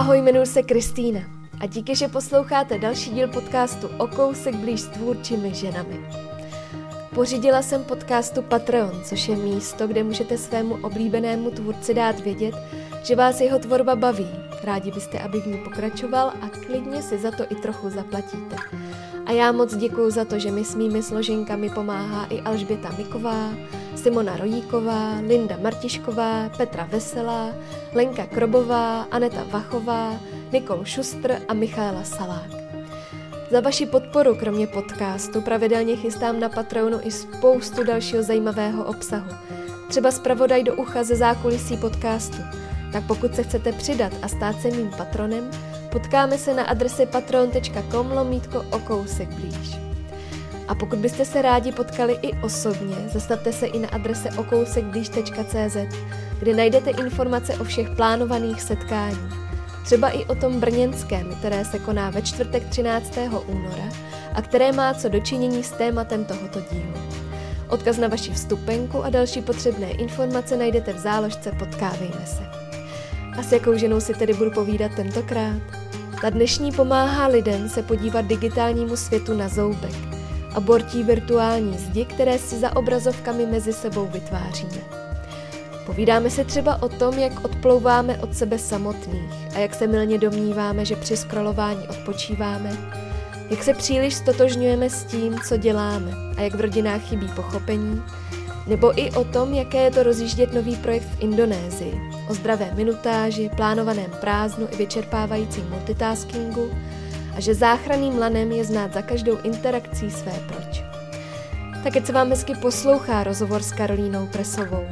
Ahoj, jmenuji se Kristýna a díky, že posloucháte další díl podcastu O kousek blíž s tvůrčími ženami. Pořídila jsem podcastu Patreon, což je místo, kde můžete svému oblíbenému tvůrci dát vědět, že vás jeho tvorba baví. Rádi byste, aby v ní pokračoval a klidně si za to i trochu zaplatíte. A já moc děkuji za to, že mi s mými složenkami pomáhá i Alžběta Miková, Simona Rojíková, Linda Martišková, Petra Veselá, Lenka Krobová, Aneta Vachová, Nikol Šustr a Michaela Salák. Za vaši podporu, kromě podcastu, pravidelně chystám na Patreonu i spoustu dalšího zajímavého obsahu. Třeba zpravodaj do ucha ze zákulisí podcastu. Tak pokud se chcete přidat a stát se mým patronem, potkáme se na adrese patron.com lomítko o kousek blíž. A pokud byste se rádi potkali i osobně, zastavte se i na adrese okousekblíž.cz, kde najdete informace o všech plánovaných setkáních. Třeba i o tom brněnském, které se koná ve čtvrtek 13. února a které má co dočinění s tématem tohoto dílu. Odkaz na vaši vstupenku a další potřebné informace najdete v záložce Potkávejme se. A s jakou ženou si tedy budu povídat tentokrát? Ta dnešní pomáhá lidem se podívat digitálnímu světu na zoubek a bortí virtuální zdi, které si za obrazovkami mezi sebou vytváříme. Povídáme si třeba o tom, jak odplouváme od sebe samotných a jak se milně domníváme, že při scrollování odpočíváme, jak se příliš stotožňujeme s tím, co děláme a jak v rodinách chybí pochopení, nebo i o tom, jaké je to rozjíždět nový projekt v Indonésii, o zdravé minutáži, plánovaném prázdnu i vyčerpávajícím multitaskingu a že záchranným lanem je znát za každou interakcí své proč. Tak se vám hezky poslouchá rozhovor s Karolínou Presovou,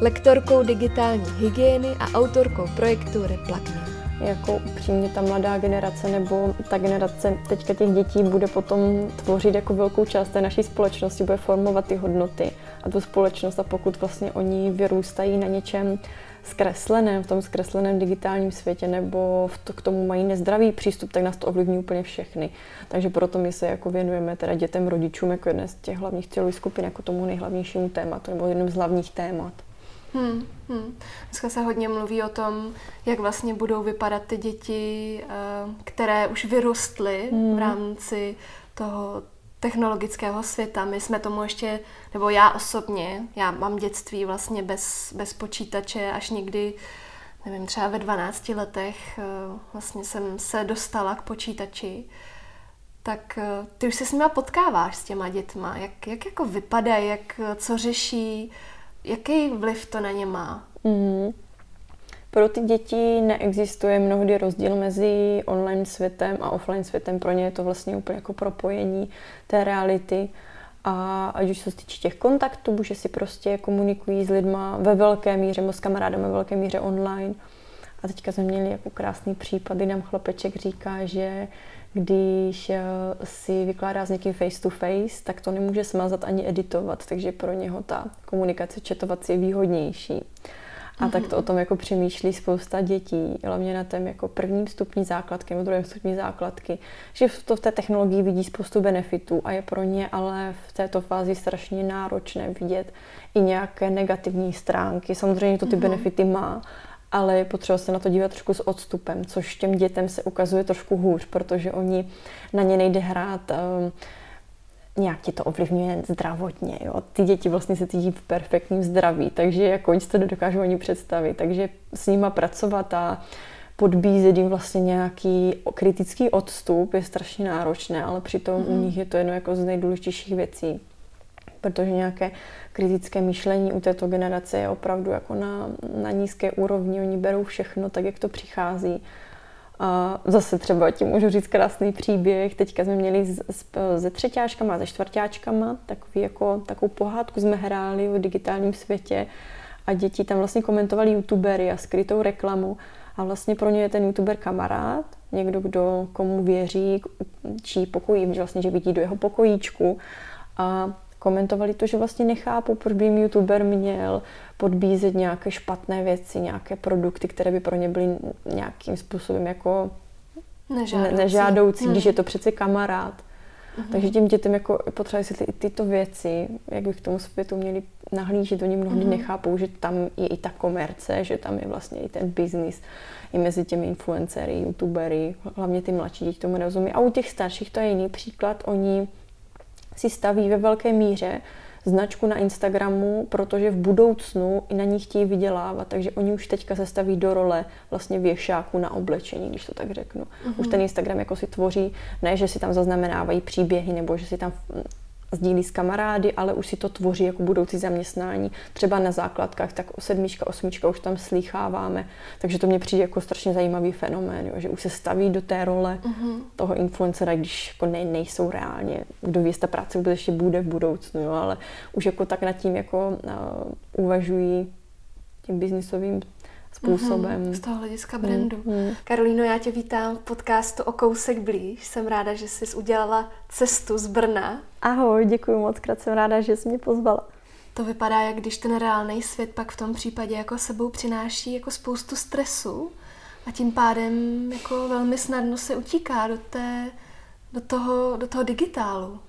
lektorkou digitální hygieny a autorkou projektu Replakne. Jako upřímně ta mladá generace nebo ta generace teďka těch dětí bude potom tvořit jako velkou část té naší společnosti, bude formovat ty hodnoty a tu společnost a pokud vlastně oni vyrůstají na něčem zkresleném, v tom zkresleném digitálním světě nebo v to, k tomu mají nezdravý přístup, tak nás to ovlivní úplně všechny. Takže proto my se jako věnujeme teda dětem, rodičům jako jedné z těch hlavních cílových skupin, jako tomu nejhlavnějšímu tématu nebo jednom z hlavních témat. Hmm, hmm. Dneska se hodně mluví o tom, jak vlastně budou vypadat ty děti, eh, které už vyrostly hmm. v rámci toho technologického světa. My jsme tomu ještě, nebo já osobně, já mám dětství vlastně bez, bez počítače až někdy, nevím, třeba ve 12 letech eh, vlastně jsem se dostala k počítači. Tak eh, ty už se s nimi potkáváš s těma dětma. Jak, jak jako vypadají, jak, co řeší, Jaký vliv to na ně má? Mm. Pro ty děti neexistuje mnohdy rozdíl mezi online světem a offline světem. Pro ně je to vlastně úplně jako propojení té reality. A ať už se týče těch kontaktů, že si prostě komunikují s lidma ve velké míře, s kamarádem ve velké míře online. A teďka jsme měli jako krásný případ, kdy nám chlapeček říká, že když eh, si vykládá s někým face to face, tak to nemůže smazat ani editovat, takže pro něho ta komunikace četovací je výhodnější. A mm-hmm. tak to o tom jako přemýšlí spousta dětí, hlavně na tom jako prvním stupni základky nebo druhém stupni základky, že to v té technologii vidí spoustu benefitů a je pro ně ale v této fázi strašně náročné vidět i nějaké negativní stránky. Samozřejmě to ty mm-hmm. benefity má, ale je potřeba se na to dívat trošku s odstupem, což těm dětem se ukazuje trošku hůř, protože oni na ně nejde hrát um, nějak ti to ovlivňuje zdravotně. Jo? Ty děti vlastně se cítí v perfektním zdraví, takže jako oni to dokážou ani představit. Takže s nima pracovat a podbízet jim vlastně nějaký kritický odstup je strašně náročné, ale přitom mm-hmm. u nich je to jedno jako z nejdůležitějších věcí protože nějaké kritické myšlení u této generace je opravdu jako na, na nízké úrovni. Oni berou všechno tak, jak to přichází. A zase třeba ti můžu říct krásný příběh. Teďka jsme měli se třetíáčkama a se čtvrtáčkama takový jako, takovou pohádku jsme hráli o digitálním světě. A děti tam vlastně komentovali youtubery a skrytou reklamu. A vlastně pro ně je ten youtuber kamarád, někdo, kdo komu věří, čí pokojí, vlastně, že vidí do jeho pokojíčku. A komentovali to, že vlastně nechápu, proč by jim youtuber měl podbízet nějaké špatné věci, nějaké produkty, které by pro ně byly nějakým způsobem jako nežádoucí, nežádoucí hmm. když je to přece kamarád. Mm-hmm. Takže těm dětem jako potřeba vysvětlit i tyto věci, jak by k tomu světu měli nahlížet. Oni mnohdy mm-hmm. nechápou, že tam je i ta komerce, že tam je vlastně i ten biznis i mezi těmi influencery, youtubery, hlavně ty mladší děti tomu nerozumí. A u těch starších to je jiný příklad. Oni si staví ve velké míře značku na Instagramu, protože v budoucnu i na ní chtějí vydělávat, takže oni už teďka se staví do role vlastně věšáku na oblečení, když to tak řeknu. Mm-hmm. Už ten Instagram jako si tvoří, ne, že si tam zaznamenávají příběhy nebo že si tam sdílí s kamarády, ale už si to tvoří jako budoucí zaměstnání. Třeba na základkách, tak sedmička, osmička už tam slýcháváme. Takže to mě přijde jako strašně zajímavý fenomén, jo, že už se staví do té role uh-huh. toho influencera, když jako ne, nejsou reálně. Kdo ví, ta práce vůbec ještě bude v budoucnu, jo, ale už jako tak nad tím jako uh, uvažují tím biznisovým způsobem. Mm-hmm, z toho hlediska brandu. Mm-hmm. Karolíno, já tě vítám v podcastu O kousek blíž. Jsem ráda, že jsi udělala cestu z Brna. Ahoj, děkuji moc krát, jsem ráda, že jsi mě pozvala. To vypadá, jak když ten reálný svět pak v tom případě jako sebou přináší jako spoustu stresu a tím pádem jako velmi snadno se utíká do, té, do, toho, do toho digitálu.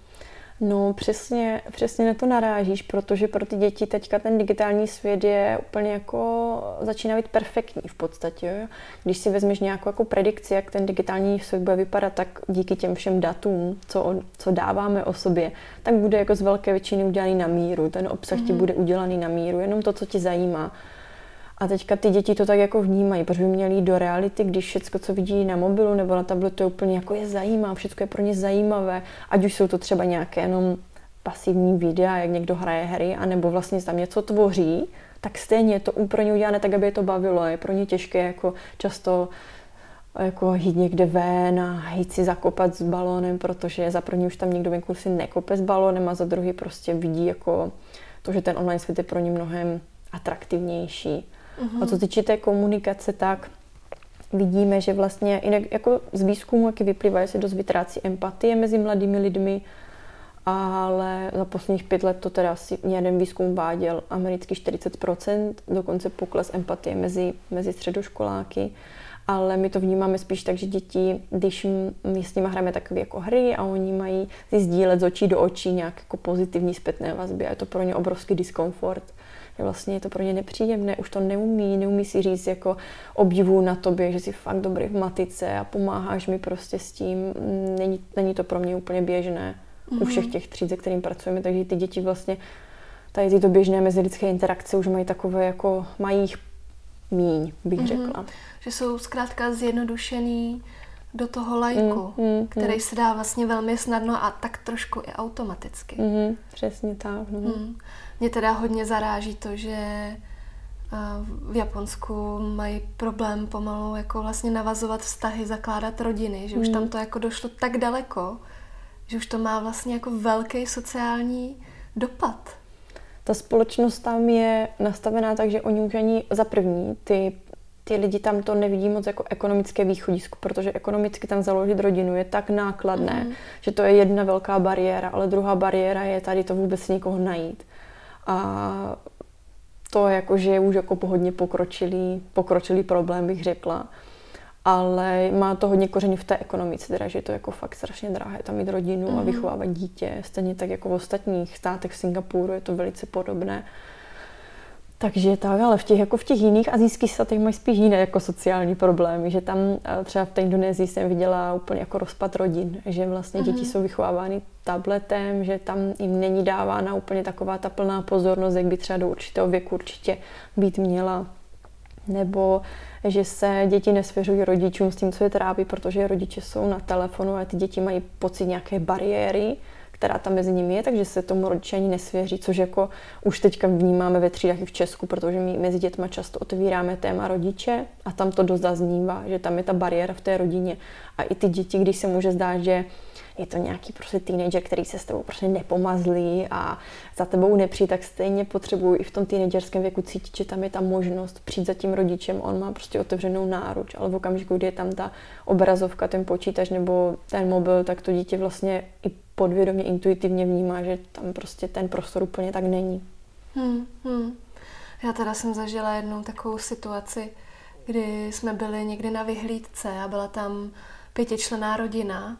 No přesně, přesně na to narážíš, protože pro ty děti teďka ten digitální svět je úplně jako, začíná být perfektní v podstatě. Jo? Když si vezmeš nějakou jako predikci, jak ten digitální svět bude vypadat, tak díky těm všem datům, co, co dáváme o sobě, tak bude jako z velké většiny udělaný na míru. Ten obsah mm-hmm. ti mhm. bude udělaný na míru, jenom to, co ti zajímá. A teďka ty děti to tak jako vnímají, protože by měli do reality, když všechno, co vidí na mobilu nebo na tabletu, je úplně jako je zajímá, všechno je pro ně zajímavé, ať už jsou to třeba nějaké jenom pasivní videa, jak někdo hraje hry, anebo vlastně tam něco tvoří, tak stejně to úplně udělané tak, aby je to bavilo. Je pro ně těžké jako často jako jít někde ven a jít si zakopat s balónem, protože za první už tam někdo venku si nekope s balónem a za druhý prostě vidí jako to, že ten online svět je pro ně mnohem atraktivnější. Uh-huh. A co týče té komunikace, tak vidíme, že vlastně jinak jako z výzkumu, jaký vyplývá, že se dost vytrácí empatie mezi mladými lidmi, ale za posledních pět let to teda asi jeden výzkum váděl americký 40%, dokonce pokles empatie mezi, mezi středoškoláky, ale my to vnímáme spíš tak, že děti, když my s nimi hrajeme takové jako hry a oni mají si sdílet z očí do očí nějak jako pozitivní zpětné vazby a je to pro ně obrovský diskomfort že vlastně je to pro ně nepříjemné, už to neumí, neumí si říct jako obdivu na tobě, že jsi fakt dobrý v matice a pomáháš mi prostě s tím. Není, není to pro mě úplně běžné mm-hmm. u mhm. všech těch tříd, se kterým pracujeme, takže ty děti vlastně tady tyto běžné mezilidské interakce už mají takové jako, mají jich míň, bych mm-hmm. řekla. Že jsou zkrátka zjednodušený do toho lajku, mm, mm, který mm. se dá vlastně velmi snadno a tak trošku i automaticky. Mm, přesně tak. No. Mm. Mě teda hodně zaráží to, že v Japonsku mají problém pomalu jako vlastně navazovat vztahy, zakládat rodiny, že už tam to jako došlo tak daleko, že už to má vlastně jako velký sociální dopad. Ta společnost tam je nastavená tak, že oni už ani za první ty ty lidi tam to nevidí moc jako ekonomické východisko, protože ekonomicky tam založit rodinu je tak nákladné, mm. že to je jedna velká bariéra, ale druhá bariéra je tady to vůbec někoho najít. A to jakože je už jako hodně pokročilý, pokročilý problém, bych řekla. Ale má to hodně koření v té ekonomice, teda, že je to jako fakt strašně drahé tam mít rodinu mm-hmm. a mhm. vychovávat dítě. Stejně tak jako v ostatních státech v Singapuru je to velice podobné. Takže tak, ale v těch, jako v těch jiných azijských státech mají spíš jiné jako sociální problémy, že tam eh, třeba v té Indonésii jsem viděla úplně jako rozpad rodin, že vlastně děti mm-hmm. jsou vychovávány tabletem, že tam jim není dávána úplně taková ta plná pozornost, jak by třeba do určitého věku určitě být měla. Nebo že se děti nesvěřují rodičům s tím, co je trápí, protože rodiče jsou na telefonu a ty děti mají pocit nějaké bariéry, která tam mezi nimi je, takže se tomu rodiče ani nesvěří, což jako už teďka vnímáme ve třídách i v Česku, protože my mezi dětma často otevíráme téma rodiče a tam to dost zaznívá, že tam je ta bariéra v té rodině. A i ty děti, když se může zdát, že je to nějaký prostě teenager, který se s tebou prostě nepomazlí a za tebou nepřijde, tak stejně potřebuji i v tom teenagerském věku cítit, že tam je ta možnost přijít za tím rodičem, on má prostě otevřenou náruč, ale v okamžiku, kdy je tam ta obrazovka, ten počítač nebo ten mobil, tak to dítě vlastně i podvědomě, intuitivně vnímá, že tam prostě ten prostor úplně tak není. Hmm, hmm. Já teda jsem zažila jednou takovou situaci, kdy jsme byli někdy na vyhlídce a byla tam pětičlená rodina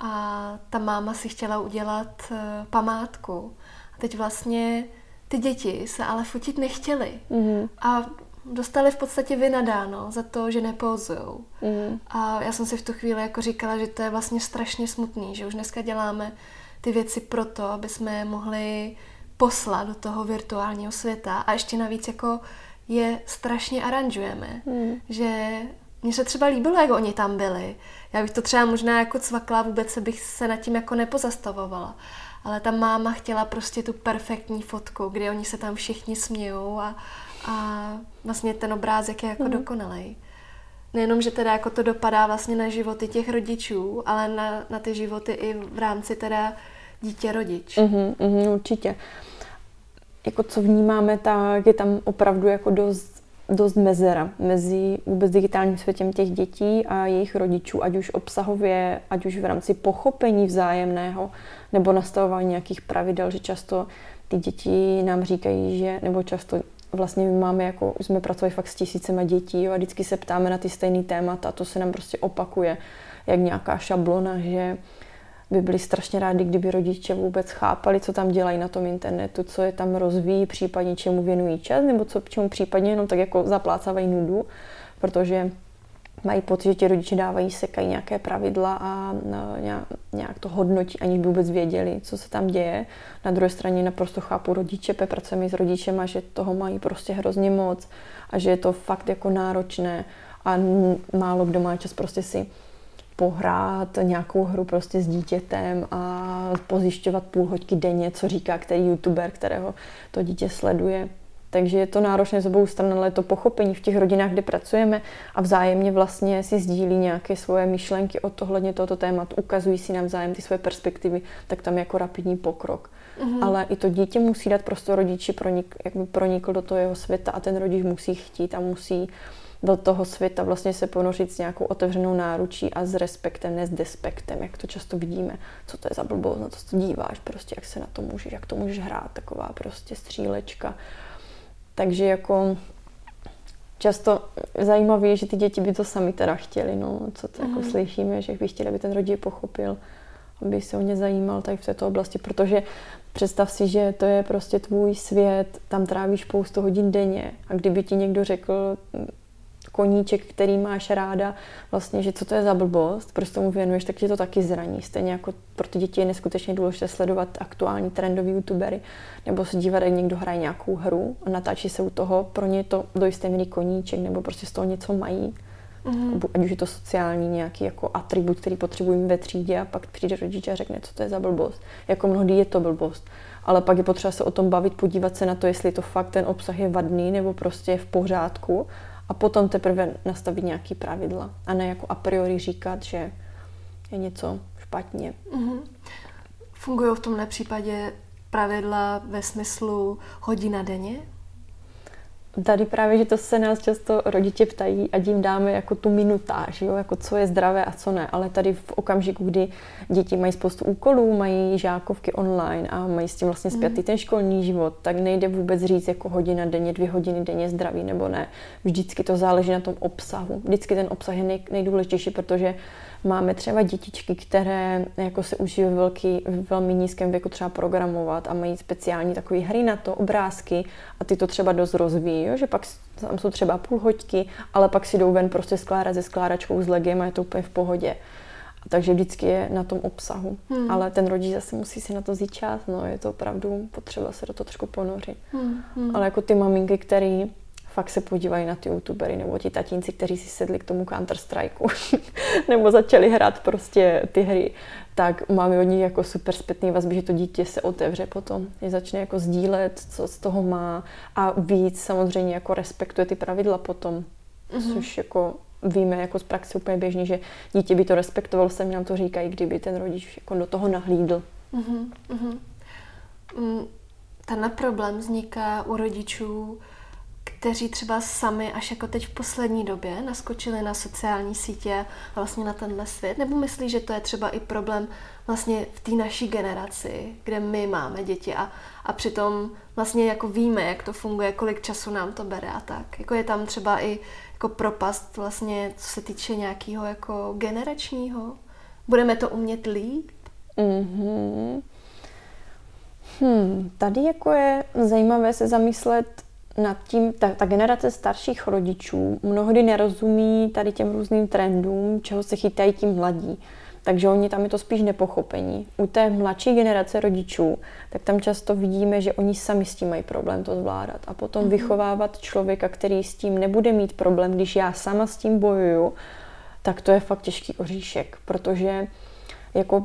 a ta máma si chtěla udělat uh, památku. A teď vlastně ty děti se ale fotit nechtěly. Mm-hmm. A dostali v podstatě vynadáno za to, že nepozujou. Mm. A já jsem si v tu chvíli jako říkala, že to je vlastně strašně smutný, že už dneska děláme ty věci proto, aby jsme je mohli poslat do toho virtuálního světa a ještě navíc jako je strašně aranžujeme, mm. že mně se třeba líbilo, jak oni tam byli. Já bych to třeba možná jako cvakla, vůbec se bych se nad tím jako nepozastavovala. Ale ta máma chtěla prostě tu perfektní fotku, kdy oni se tam všichni smějou a, a vlastně ten obrázek je jako mm. dokonalej. Nejenom, že teda jako to dopadá vlastně na životy těch rodičů, ale na, na ty životy i v rámci teda dítě-rodič. Mm-hmm, mm, určitě. Jako co vnímáme, tak je tam opravdu jako dost, dost mezera mezi vůbec digitálním světem těch dětí a jejich rodičů, ať už obsahově, ať už v rámci pochopení vzájemného nebo nastavování nějakých pravidel, že často ty děti nám říkají, že, nebo často vlastně my máme jako, už jsme pracovali fakt s tisícema dětí jo, a vždycky se ptáme na ty stejné témata a to se nám prostě opakuje, jak nějaká šablona, že by byli strašně rádi, kdyby rodiče vůbec chápali, co tam dělají na tom internetu, co je tam rozvíjí, případně čemu věnují čas, nebo co čemu případně jenom tak jako zaplácávají nudu, protože mají pocit, že ti rodiče dávají, sekají nějaké pravidla a nějak to hodnotí, aniž by vůbec věděli, co se tam děje. Na druhé straně naprosto chápu rodiče, pracujeme s rodičem a že toho mají prostě hrozně moc a že je to fakt jako náročné a málo kdo má čas prostě si pohrát nějakou hru prostě s dítětem a pozjišťovat půl hoďky denně, co říká který youtuber, kterého to dítě sleduje. Takže je to náročné z obou stran, ale to pochopení v těch rodinách, kde pracujeme a vzájemně vlastně si sdílí nějaké svoje myšlenky o tohledně tohoto tématu, ukazují si navzájem ty svoje perspektivy, tak tam je jako rapidní pokrok. Mm-hmm. Ale i to dítě musí dát prostor rodiči, pronik, jakby pronikl do toho jeho světa a ten rodič musí chtít a musí do toho světa vlastně se ponořit s nějakou otevřenou náručí a s respektem, ne s despektem, jak to často vidíme. Co to je za blbost, na to se díváš, prostě jak se na to můžeš, jak to můžeš hrát, taková prostě střílečka. Takže jako často zajímavé je, že ty děti by to sami teda chtěli, no, co to jako mm. slyšíme, že by chtěli, aby ten rodič pochopil, aby se o ně zajímal tady v této oblasti, protože představ si, že to je prostě tvůj svět, tam trávíš spoustu hodin denně a kdyby ti někdo řekl, koníček, který máš ráda, vlastně, že co to je za blbost, proč tomu věnuješ, tak tě to taky zraní. Stejně jako pro ty děti je neskutečně důležité sledovat aktuální trendový youtubery, nebo se dívat, jak někdo hraje nějakou hru a natáčí se u toho, pro ně to do jisté míry koníček, nebo prostě z toho něco mají. Mm-hmm. Ať už je to sociální nějaký jako atribut, který potřebujeme ve třídě a pak přijde rodič a řekne, co to je za blbost. Jako mnohdy je to blbost. Ale pak je potřeba se o tom bavit, podívat se na to, jestli to fakt ten obsah je vadný nebo prostě je v pořádku a potom teprve nastavit nějaký pravidla a ne jako a priori říkat, že je něco špatně. Mm-hmm. Fungují v tomhle případě pravidla ve smyslu hodina denně? Tady právě, že to se nás často rodiče ptají a jim dáme jako tu minutáž, jo? jako co je zdravé a co ne. Ale tady v okamžiku, kdy děti mají spoustu úkolů, mají žákovky online a mají s tím vlastně zpětý mm. ten školní život, tak nejde vůbec říct jako hodina denně, dvě hodiny denně zdraví nebo ne. Vždycky to záleží na tom obsahu. Vždycky ten obsah je nej, nejdůležitější, protože Máme třeba dětičky, které jako se uží ve velký, velmi nízkém věku třeba programovat a mají speciální takové hry na to, obrázky a ty to třeba dost rozvíjí, jo? že pak tam jsou třeba půl hoďky, ale pak si jdou ven prostě skládat se skládačkou s legem a je to úplně v pohodě. Takže vždycky je na tom obsahu. Hmm. Ale ten rodič zase musí si na to vzít čas, no je to opravdu potřeba se do toho trošku ponořit. Hmm. Hmm. Ale jako ty maminky, které fakt se podívají na ty youtubery nebo ti tatínci, kteří si sedli k tomu Counter Strikeu nebo začali hrát prostě ty hry, tak máme od nich jako super zpětný vazby, že to dítě se otevře potom, je začne jako sdílet, co z toho má a víc samozřejmě jako respektuje ty pravidla potom, mm-hmm. což jako víme jako z praxe úplně běžně, že dítě by to respektovalo, se nám to říkají, kdyby ten rodič jako do toho nahlídl. Mm-hmm. Mm, ten problém vzniká u rodičů, kteří třeba sami až jako teď v poslední době naskočili na sociální sítě a vlastně na tenhle svět? Nebo myslí, že to je třeba i problém vlastně v té naší generaci, kde my máme děti a, a přitom vlastně jako víme, jak to funguje, kolik času nám to bere a tak. Jako je tam třeba i jako propast vlastně, co se týče nějakého jako generačního Budeme to umět líp? Mm-hmm. Hmm, tady jako je zajímavé se zamyslet nad tím, ta, ta generace starších rodičů mnohdy nerozumí tady těm různým trendům, čeho se chytají tím mladí. Takže oni tam je to spíš nepochopení. U té mladší generace rodičů, tak tam často vidíme, že oni sami s tím mají problém to zvládat. A potom mm-hmm. vychovávat člověka, který s tím nebude mít problém, když já sama s tím bojuju, tak to je fakt těžký oříšek, protože jako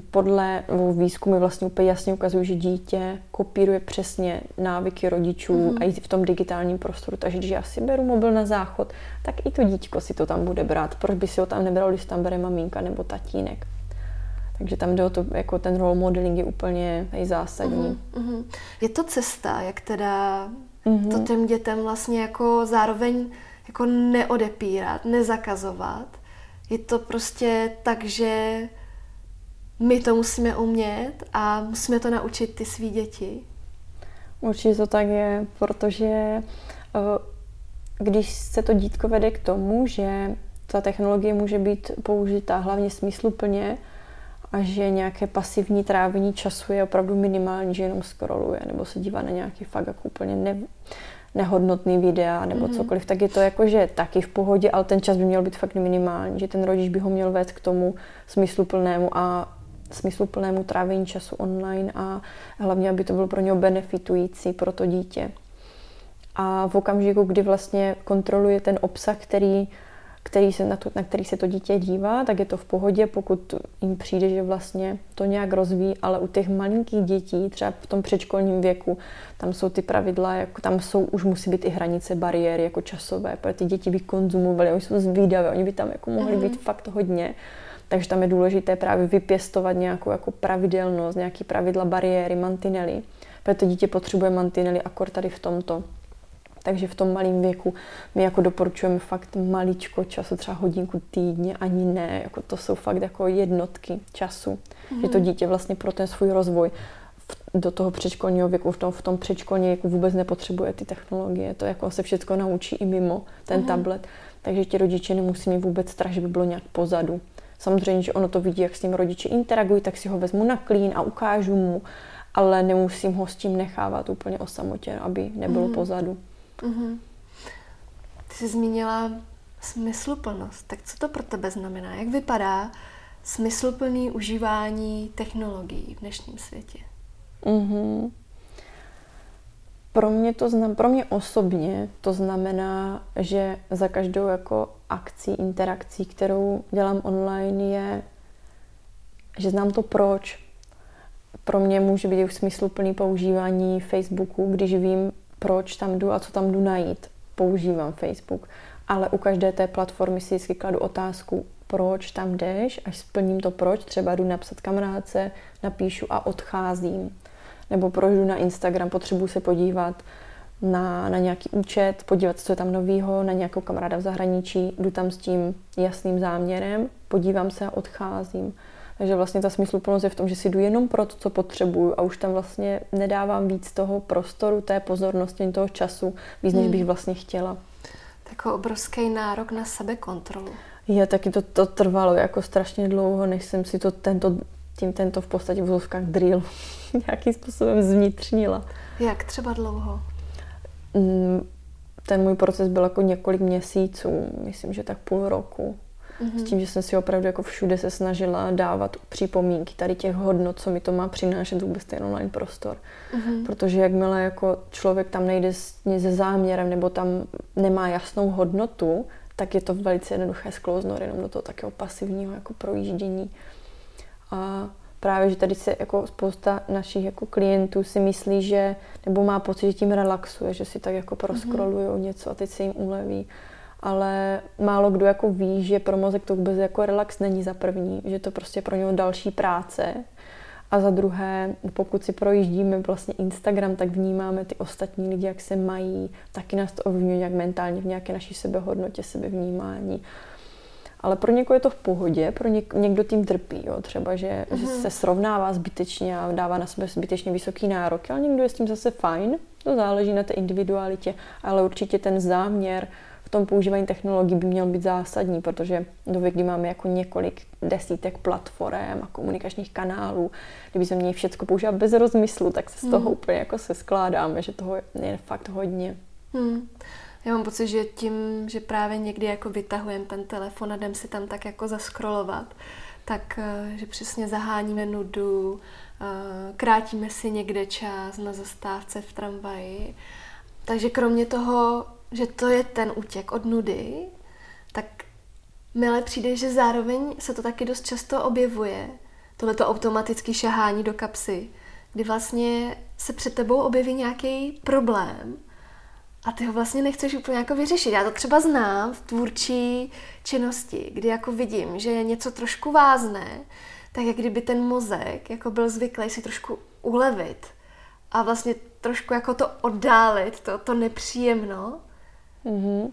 podle výzkumy vlastně úplně jasně ukazují, že dítě kopíruje přesně návyky rodičů mm-hmm. a i v tom digitálním prostoru. Takže když já si beru mobil na záchod, tak i to dítko si to tam bude brát. Proč by si ho tam nebral, když tam bere maminka nebo tatínek? Takže tam jde o to, jako ten role modeling je úplně zásadní. Mm-hmm. Je to cesta, jak teda mm-hmm. to těm dětem vlastně jako zároveň jako neodepírat, nezakazovat. Je to prostě tak, že my to musíme umět a musíme to naučit ty svý děti. Určitě to tak je, protože eh, když se to dítko vede k tomu, že ta technologie může být použita hlavně smysluplně a že nějaké pasivní trávení času je opravdu minimální, že jenom scrolluje nebo se dívá na nějaký fakt jako úplně ne, nehodnotný videa nebo mm-hmm. cokoliv, tak je to jako, že taky v pohodě, ale ten čas by měl být fakt minimální, že ten rodič by ho měl vést k tomu smysluplnému a smysluplnému trávení času online a hlavně, aby to bylo pro něho benefitující pro to dítě. A v okamžiku, kdy vlastně kontroluje ten obsah, který, který se na, to, na který se to dítě dívá, tak je to v pohodě, pokud jim přijde, že vlastně to nějak rozvíjí, ale u těch malinkých dětí, třeba v tom předškolním věku, tam jsou ty pravidla, jako tam jsou, už musí být i hranice, bariéry jako časové, protože ty děti by konzumovali, oni jsou zvídavé, oni by tam jako mohli mm-hmm. být fakt hodně. Takže tam je důležité právě vypěstovat nějakou jako pravidelnost, nějaký pravidla, bariéry, mantinely. Protože to dítě potřebuje mantinely akor tady v tomto. Takže v tom malém věku my jako doporučujeme fakt maličko času, třeba hodinku týdně, ani ne, jako to jsou fakt jako jednotky času. Mm. Že to dítě vlastně pro ten svůj rozvoj do toho předškolního věku, v tom, v tom předškolním věku vůbec nepotřebuje ty technologie. To jako se všechno naučí i mimo ten mm. tablet. Takže ti rodiče nemusí mít vůbec strach, že by bylo nějak pozadu. Samozřejmě, že ono to vidí, jak s tím rodiče interagují, tak si ho vezmu na klín a ukážu mu, ale nemusím ho s tím nechávat úplně o samotě, aby nebylo mm. pozadu. Mm-hmm. Ty jsi zmínila smysluplnost. Tak co to pro tebe znamená? Jak vypadá smysluplný užívání technologií v dnešním světě? Mm-hmm. Pro mě to znam, pro mě osobně to znamená, že za každou jako akcí, interakcí, kterou dělám online, je, že znám to proč. Pro mě může být už smysluplný používání Facebooku, když vím, proč tam jdu a co tam jdu najít. Používám Facebook. Ale u každé té platformy si vždycky kladu otázku, proč tam jdeš, až splním to proč, třeba jdu napsat kamarádce, napíšu a odcházím nebo projdu na Instagram, potřebuji se podívat na, na nějaký účet, podívat, co je tam novýho, na nějakou kamaráda v zahraničí, jdu tam s tím jasným záměrem, podívám se a odcházím. Takže vlastně ta smysluplnost je v tom, že si jdu jenom pro to, co potřebuju a už tam vlastně nedávám víc toho prostoru, té pozornosti, toho času, víc, než hmm. bych vlastně chtěla. Takový obrovský nárok na sebekontrolu. Je, taky to, to trvalo jako strašně dlouho, než jsem si to tento tím tento v podstatě v vozovkách drill nějakým způsobem zvnitřnila. Jak třeba dlouho? Mm, ten můj proces byl jako několik měsíců, myslím, že tak půl roku. Mm-hmm. S tím, že jsem si opravdu jako všude se snažila dávat připomínky tady těch hodnot, co mi to má přinášet vůbec ten online prostor. Mm-hmm. Protože jakmile jako člověk tam nejde se záměrem nebo tam nemá jasnou hodnotu, tak je to velice jednoduché sklouznout jenom do toho takého pasivního jako projíždění. A právě, že tady se jako spousta našich jako klientů si myslí, že nebo má pocit, že tím relaxuje, že si tak jako proskrolují mm-hmm. něco a teď se jim uleví. Ale málo kdo jako ví, že pro mozek to vůbec jako relax není za první, že to prostě pro něho další práce. A za druhé, pokud si projíždíme vlastně Instagram, tak vnímáme ty ostatní lidi, jak se mají, taky nás to ovlivňuje nějak mentálně v nějaké naší sebehodnotě, sebevnímání ale pro někoho je to v pohodě, pro něk, někdo tím trpí, jo, třeba, že, mm-hmm. že mhm. se srovnává zbytečně a dává na sebe zbytečně vysoký nárok, ale někdo je s tím zase fajn, to záleží na té individualitě, ale určitě ten záměr v tom používání technologií by měl být zásadní, protože do kdy máme jako několik desítek platform a komunikačních kanálů, kdyby jsme měli všechno používat bez rozmyslu, tak se z toho hmm. úplně jako se skládáme, že toho je fakt hodně. Hmm. Já mám pocit, že tím, že právě někdy jako vytahujeme ten telefon a jdem si tam tak jako zaskrolovat, tak eh, že přesně zaháníme nudu, eh, krátíme si někde čas na zastávce v tramvaji. Takže kromě toho, že to je ten útěk od nudy, tak milé přijde, že zároveň se to taky dost často objevuje, tohleto automatické šahání do kapsy, kdy vlastně se před tebou objeví nějaký problém a ty ho vlastně nechceš úplně jako vyřešit. Já to třeba znám v tvůrčí činnosti, kdy jako vidím, že je něco trošku vázné, tak jak kdyby ten mozek jako byl zvyklý si trošku ulevit a vlastně trošku jako to oddálit, to, to nepříjemno. Mm-hmm.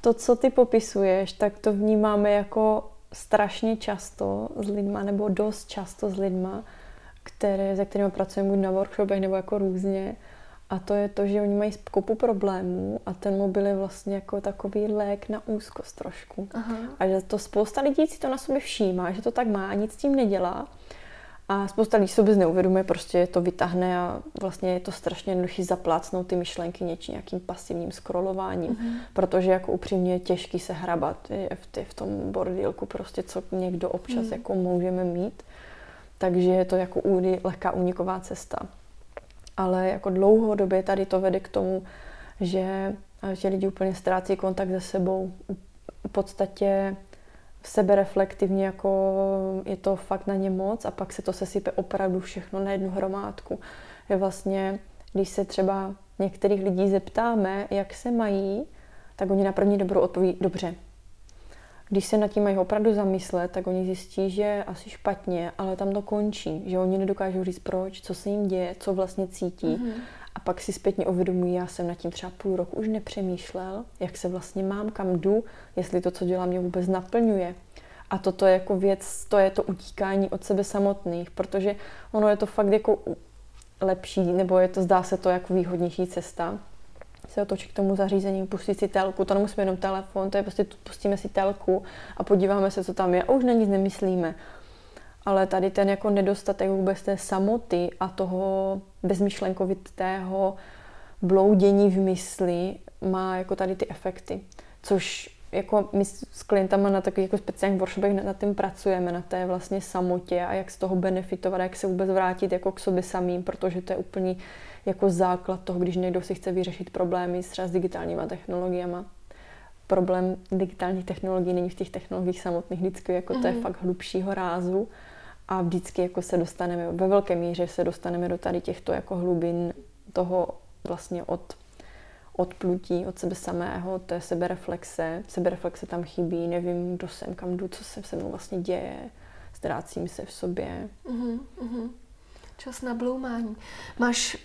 To, co ty popisuješ, tak to vnímáme jako strašně často s lidma, nebo dost často s lidma, které, se kterými pracujeme buď na workshopech nebo jako různě, a to je to, že oni mají kopu problémů a ten mobil je vlastně jako takový lék na úzkost trošku. Aha. A že to spousta lidí si to na sobě všímá, že to tak má a nic s tím nedělá. A spousta lidí si vůbec neuvědomuje, prostě to vytáhne a vlastně je to strašně jednoduchý zaplácnout ty myšlenky něčím nějakým pasivním scrollováním, uh-huh. protože jako upřímně je těžký se hrabat v, ty, v tom bordílku, prostě co někdo občas uh-huh. jako můžeme mít. Takže je to jako lehká úniková cesta ale jako dlouhodobě tady to vede k tomu, že, že lidi úplně ztrácí kontakt se sebou. V podstatě sebereflektivně jako je to fakt na ně moc a pak se to sesype opravdu všechno na jednu hromádku. Je vlastně, když se třeba některých lidí zeptáme, jak se mají, tak oni na první dobrou odpoví dobře. Když se nad tím mají opravdu zamyslet, tak oni zjistí, že asi špatně, ale tam to končí, že oni nedokážou říct proč, co se jim děje, co vlastně cítí. Mm-hmm. A pak si zpětně uvědomují, já jsem nad tím třeba půl roku už nepřemýšlel, jak se vlastně mám, kam jdu, jestli to, co dělám, mě vůbec naplňuje. A toto je jako věc, to je to utíkání od sebe samotných, protože ono je to fakt jako lepší, nebo je to, zdá se to jako výhodnější cesta, se otočit k tomu zařízení, pustit si telku, to nemusíme jenom telefon, to je prostě pustíme si telku a podíváme se, co tam je a už na nic nemyslíme. Ale tady ten jako nedostatek vůbec té samoty a toho bezmyšlenkovitého bloudění v mysli má jako tady ty efekty. Což jako my s klientama na takových jako speciálních workshopech nad tím pracujeme, na té vlastně samotě a jak z toho benefitovat, jak se vůbec vrátit jako k sobě samým, protože to je úplně jako základ toho, když někdo si chce vyřešit problémy třeba s digitálníma technologiemi. Problém digitálních technologií není v těch technologiích samotných, vždycky jako mm-hmm. to je mhm. fakt hlubšího rázu a vždycky jako se dostaneme, ve velké míře se dostaneme do tady těchto jako hlubin toho vlastně od odplutí od sebe samého, to je sebereflexe. Sebereflexe tam chybí, nevím, kdo jsem, kam jdu, co se se mnou vlastně děje, ztrácím se v sobě. Mm-hmm. Čas na bloumání. Máš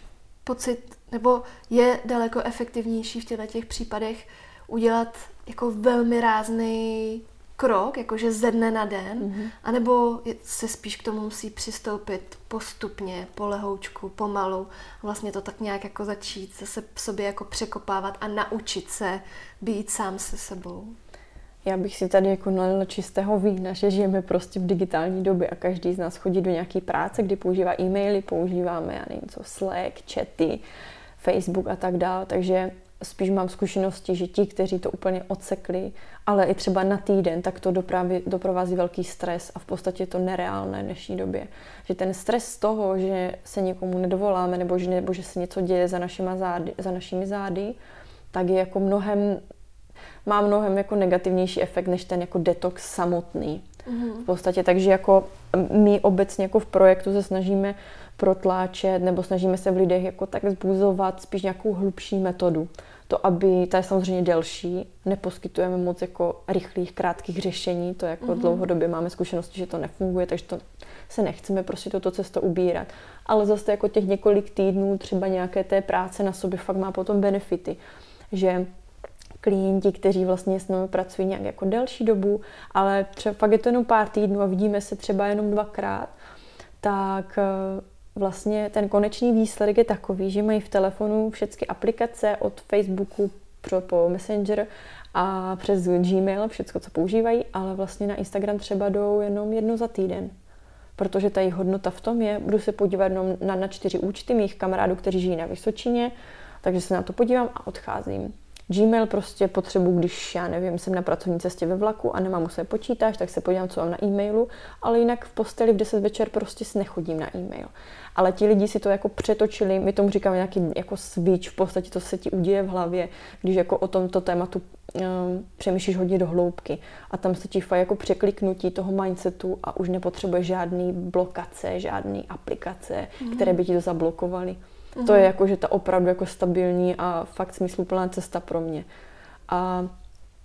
pocit, nebo je daleko efektivnější v těchto těch případech udělat jako velmi rázný krok, jakože ze dne na den, mm-hmm. anebo se spíš k tomu musí přistoupit postupně, polehoučku, pomalu, vlastně to tak nějak jako začít zase v sobě jako překopávat a naučit se být sám se sebou. Já bych si tady jako nalila čistého vína, že žijeme prostě v digitální době a každý z nás chodí do nějaké práce, kdy používá e-maily, používáme, já nevím co, Slack, chaty, Facebook a tak dále, takže spíš mám zkušenosti, že ti, kteří to úplně odsekli, ale i třeba na týden, tak to dopravy, doprovází velký stres a v podstatě je to nereálné v dnešní době. Že ten stres z toho, že se někomu nedovoláme nebo že, nebo že se něco děje za, našima zády, za našimi zády, tak je jako mnohem má mnohem jako negativnější efekt než ten jako detox samotný. Mm-hmm. V podstatě, takže jako my obecně jako v projektu se snažíme protláčet nebo snažíme se v lidech jako tak zbuzovat spíš nějakou hlubší metodu. To, aby, ta je samozřejmě delší, neposkytujeme moc jako rychlých, krátkých řešení, to jako mm-hmm. dlouhodobě máme zkušenosti, že to nefunguje, takže to se nechceme prostě toto cesto ubírat. Ale zase jako těch několik týdnů třeba nějaké té práce na sobě fakt má potom benefity, že klienti, kteří vlastně s námi pracují nějak jako delší dobu, ale třeba fakt je to jenom pár týdnů a vidíme se třeba jenom dvakrát, tak eh, vlastně ten konečný výsledek je takový, že mají v telefonu všechny aplikace od Facebooku po Messenger a přes Gmail, všechno, co používají, ale vlastně na Instagram třeba jdou jenom jedno za týden. Protože ta jejich hodnota v tom je, budu se podívat jenom na, na čtyři účty mých kamarádů, kteří žijí na Vysočině, takže se na to podívám a odcházím. Gmail prostě potřebuji, když já nevím, jsem na pracovní cestě ve vlaku a nemám u sebe počítač, tak se podívám, co mám na e-mailu, ale jinak v posteli v 10 večer prostě si nechodím na e-mail. Ale ti lidi si to jako přetočili, my tomu říkáme nějaký jako switch, v podstatě to se ti uděje v hlavě, když jako o tomto tématu um, přemýšlíš hodně do hloubky a tam se ti fakt jako překliknutí toho mindsetu a už nepotřebuješ žádný blokace, žádný aplikace, mm. které by ti to zablokovaly. Mm-hmm. To je jako, že ta opravdu jako stabilní a fakt smysluplná cesta pro mě. A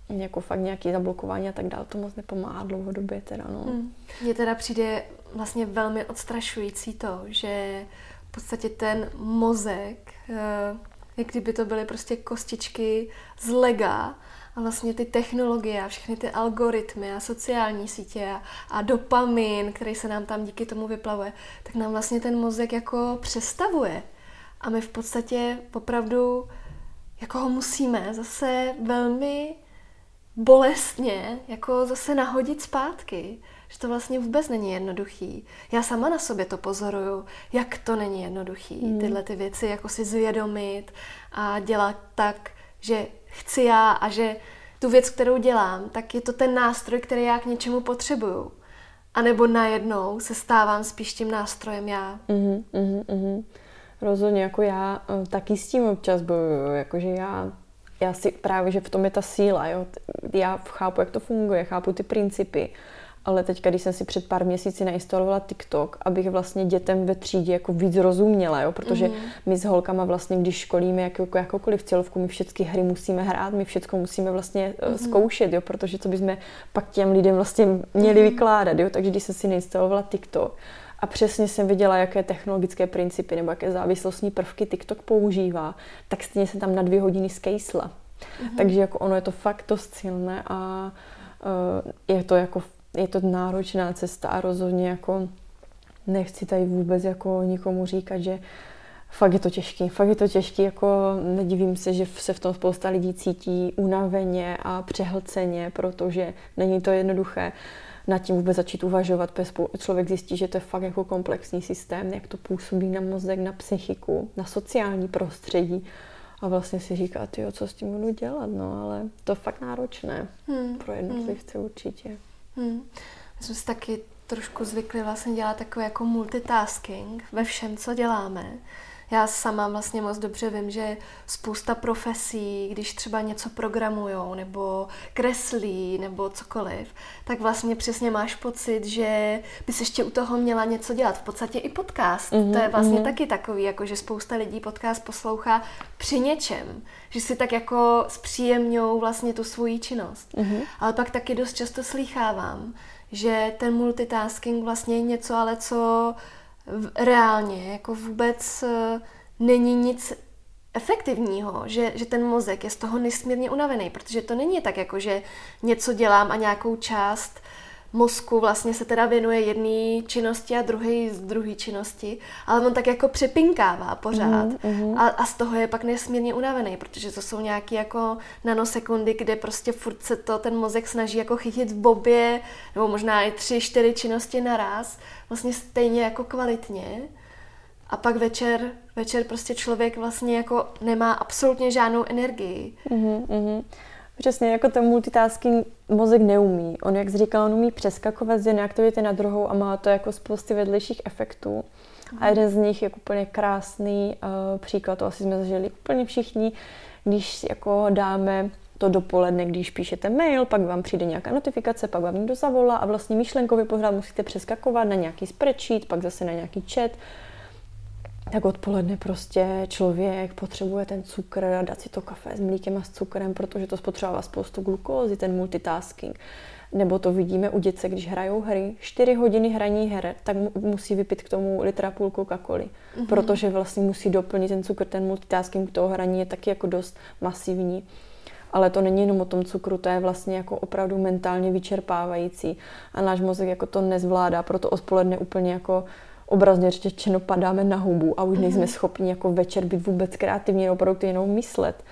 jako fakt nějaký zablokování a tak dále, to moc nepomáhá dlouhodobě teda, no. Mm. Mně teda přijde vlastně velmi odstrašující to, že v podstatě ten mozek, eh, jak kdyby to byly prostě kostičky z lega a vlastně ty technologie a všechny ty algoritmy a sociální sítě a, a dopamin, který se nám tam díky tomu vyplavuje, tak nám vlastně ten mozek jako přestavuje a my v podstatě opravdu jako ho musíme zase velmi bolestně jako zase nahodit zpátky. Že to vlastně vůbec není jednoduchý. Já sama na sobě to pozoruju, jak to není jednoduchý. Mm. Tyhle ty věci jako si zvědomit a dělat tak, že chci já a že tu věc, kterou dělám, tak je to ten nástroj, který já k něčemu potřebuju. A nebo najednou se stávám spíš tím nástrojem já. Mm, mm, mm. Rozhodně, jako já eh, taky s tím občas bojuju, jakože já, já si právě, že v tom je ta síla, jo. Já chápu, jak to funguje, chápu ty principy, ale teď, když jsem si před pár měsíci nainstalovala TikTok, abych vlastně dětem ve třídě jako víc rozuměla, jo? protože mm. my s holkama vlastně, když školíme jako, jako jakoukoliv cílovku, my všechny hry musíme hrát, my všechno musíme vlastně mm. zkoušet, jo? protože co bychom pak těm lidem vlastně měli mm. vykládat, jo? takže když jsem si nainstalovala TikTok, a přesně jsem viděla, jaké technologické principy nebo jaké závislostní prvky TikTok používá, tak stejně jsem tam na dvě hodiny skejsla. Mm-hmm. Takže jako ono je to fakt dost silné a uh, je to jako je to náročná cesta a rozhodně jako nechci tady vůbec jako nikomu říkat, že fakt je to těžký, fakt je to těžký, jako nedivím se, že se v tom spousta lidí cítí unaveně a přehlceně, protože není to jednoduché nad tím vůbec začít uvažovat, protože člověk zjistí, že to je fakt jako komplexní systém, jak to působí na mozek, na psychiku, na sociální prostředí. A vlastně si říká, jo, co s tím budu dělat, no, ale to je fakt náročné hmm. pro jednotlivce hmm. určitě. Hmm. My jsme si taky trošku zvykli vlastně dělat takový jako multitasking ve všem, co děláme. Já sama vlastně moc dobře vím, že spousta profesí, když třeba něco programujou nebo kreslí nebo cokoliv, tak vlastně přesně máš pocit, že bys ještě u toho měla něco dělat. V podstatě i podcast. Mm-hmm, to je vlastně mm-hmm. taky takový, jako že spousta lidí podcast poslouchá při něčem, že si tak jako zpříjemňou vlastně tu svoji činnost. Mm-hmm. Ale pak taky dost často slýchávám, že ten multitasking vlastně je něco, ale co reálně jako vůbec eh, není nic efektivního, že, že ten mozek je z toho nesmírně unavený, protože to není tak, jako že něco dělám a nějakou část mozku vlastně se teda věnuje jedné činnosti a druhé z druhé činnosti, ale on tak jako přepinkává pořád mm-hmm. a, a z toho je pak nesmírně unavený, protože to jsou nějaké jako nanosekundy, kde prostě furt se to ten mozek snaží jako chytit v bobě, nebo možná i tři, čtyři činnosti naraz, vlastně stejně jako kvalitně. A pak večer, večer prostě člověk vlastně jako nemá absolutně žádnou energii. Mm-hmm. Přesně, jako ten multitasking mozek neumí. On, jak jsi říkal, on umí přeskakovat z jedné aktivity na druhou a má to jako spousty vedlejších efektů. A jeden z nich je úplně krásný uh, příklad, to asi jsme zažili úplně všichni, když jako dáme to dopoledne, když píšete mail, pak vám přijde nějaká notifikace, pak vám někdo zavolá a vlastně myšlenkově pořád musíte přeskakovat na nějaký spreadsheet, pak zase na nějaký chat tak odpoledne prostě člověk potřebuje ten cukr, dát si to kafe s mlíkem a s cukrem, protože to spotřebává spoustu glukózy, ten multitasking. Nebo to vidíme u dětce, když hrajou hry, 4 hodiny hraní her, tak musí vypít k tomu litra půl Coca-Coly, mm-hmm. protože vlastně musí doplnit ten cukr, ten multitasking toho hraní je taky jako dost masivní. Ale to není jenom o tom cukru, to je vlastně jako opravdu mentálně vyčerpávající a náš mozek jako to nezvládá, proto odpoledne úplně jako obrazně řečeno padáme na hubu a už nejsme mm-hmm. schopni jako večer být vůbec kreativní nebo produktivně jenom myslet.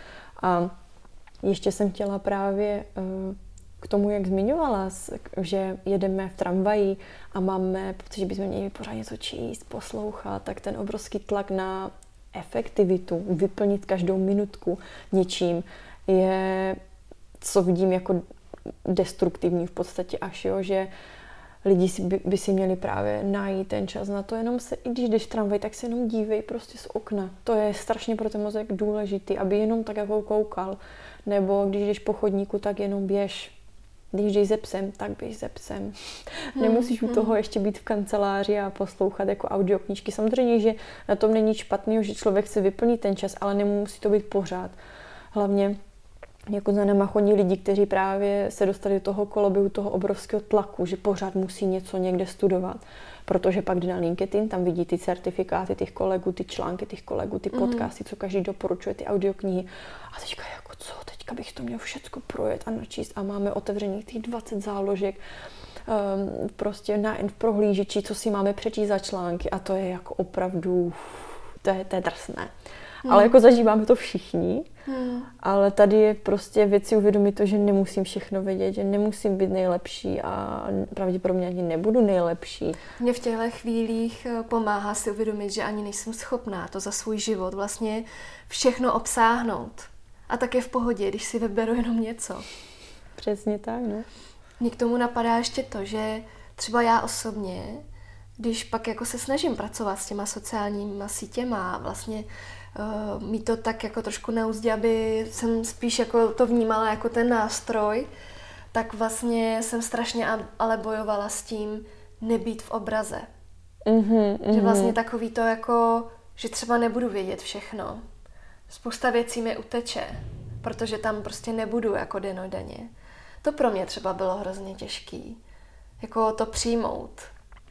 A ještě jsem chtěla právě uh, k tomu, jak zmiňovala, že jedeme v tramvaji a máme pocit, že bychom měli pořád něco číst, poslouchat, tak ten obrovský tlak na efektivitu, vyplnit každou minutku něčím, je, co vidím jako destruktivní v podstatě až, jo, že lidi si by, by si měli právě najít ten čas na to, jenom se, i když jdeš tramvaj, tak se jenom dívej prostě z okna. To je strašně pro ten mozek důležitý, aby jenom tak jako koukal. Nebo když jdeš po chodníku, tak jenom běž. Když jdeš ze psem, tak běž ze psem. Hmm, Nemusíš u hmm. toho ještě být v kanceláři a poslouchat jako audioknížky. Samozřejmě, že na tom není špatný, že člověk se vyplní ten čas, ale nemusí to být pořád. Hlavně jako za náma chodí lidi, kteří právě se dostali do toho koloběhu toho obrovského tlaku, že pořád musí něco někde studovat, protože pak jde na LinkedIn, tam vidí ty certifikáty těch kolegů, ty články těch kolegů, ty mhm. podcasty, co každý doporučuje, ty audioknihy. A teďka jako co, teďka bych to měl všechno projet a načíst a máme otevřených těch 20 záložek um, prostě na v prohlížeči, co si máme přečíst za články a to je jako opravdu, to je, to je drsné. Hmm. Ale jako zažíváme to všichni. Hmm. Ale tady je prostě věci uvědomit to, že nemusím všechno vědět, že nemusím být nejlepší a pravděpodobně ani nebudu nejlepší. Mě v těchto chvílích eh, pomáhá si uvědomit, že ani nejsem schopná to za svůj život vlastně všechno obsáhnout. A tak je v pohodě, když si vyberu jenom něco. Přesně tak, no. Mně k tomu napadá ještě to, že třeba já osobně, když pak jako se snažím pracovat s těma sociálníma sítěma a vlastně uh, mít to tak jako trošku neúzdě, aby jsem spíš jako to vnímala jako ten nástroj, tak vlastně jsem strašně ale bojovala s tím nebýt v obraze. Mm-hmm, mm-hmm. Že vlastně takový to jako, že třeba nebudu vědět všechno. Spousta věcí mi uteče, protože tam prostě nebudu jako denodenně. To pro mě třeba bylo hrozně těžký. Jako to přijmout.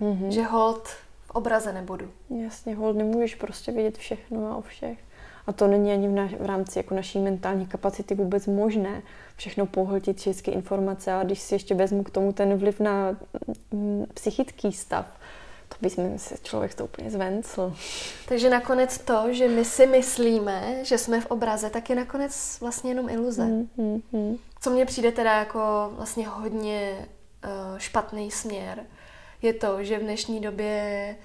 Mm-hmm. Že hold v obraze nebudu. Jasně, hold nemůžeš prostě vědět všechno a o všech. A to není ani v, na, v rámci jako naší mentální kapacity vůbec možné všechno pohltit všechny informace. A když si ještě vezmu k tomu ten vliv na mm, psychický stav, to by se člověk to úplně zvencl. Takže nakonec to, že my si myslíme, že jsme v obraze, tak je nakonec vlastně jenom iluze. Mm, mm, mm. Co mně přijde teda jako vlastně hodně uh, špatný směr, je to, že v dnešní době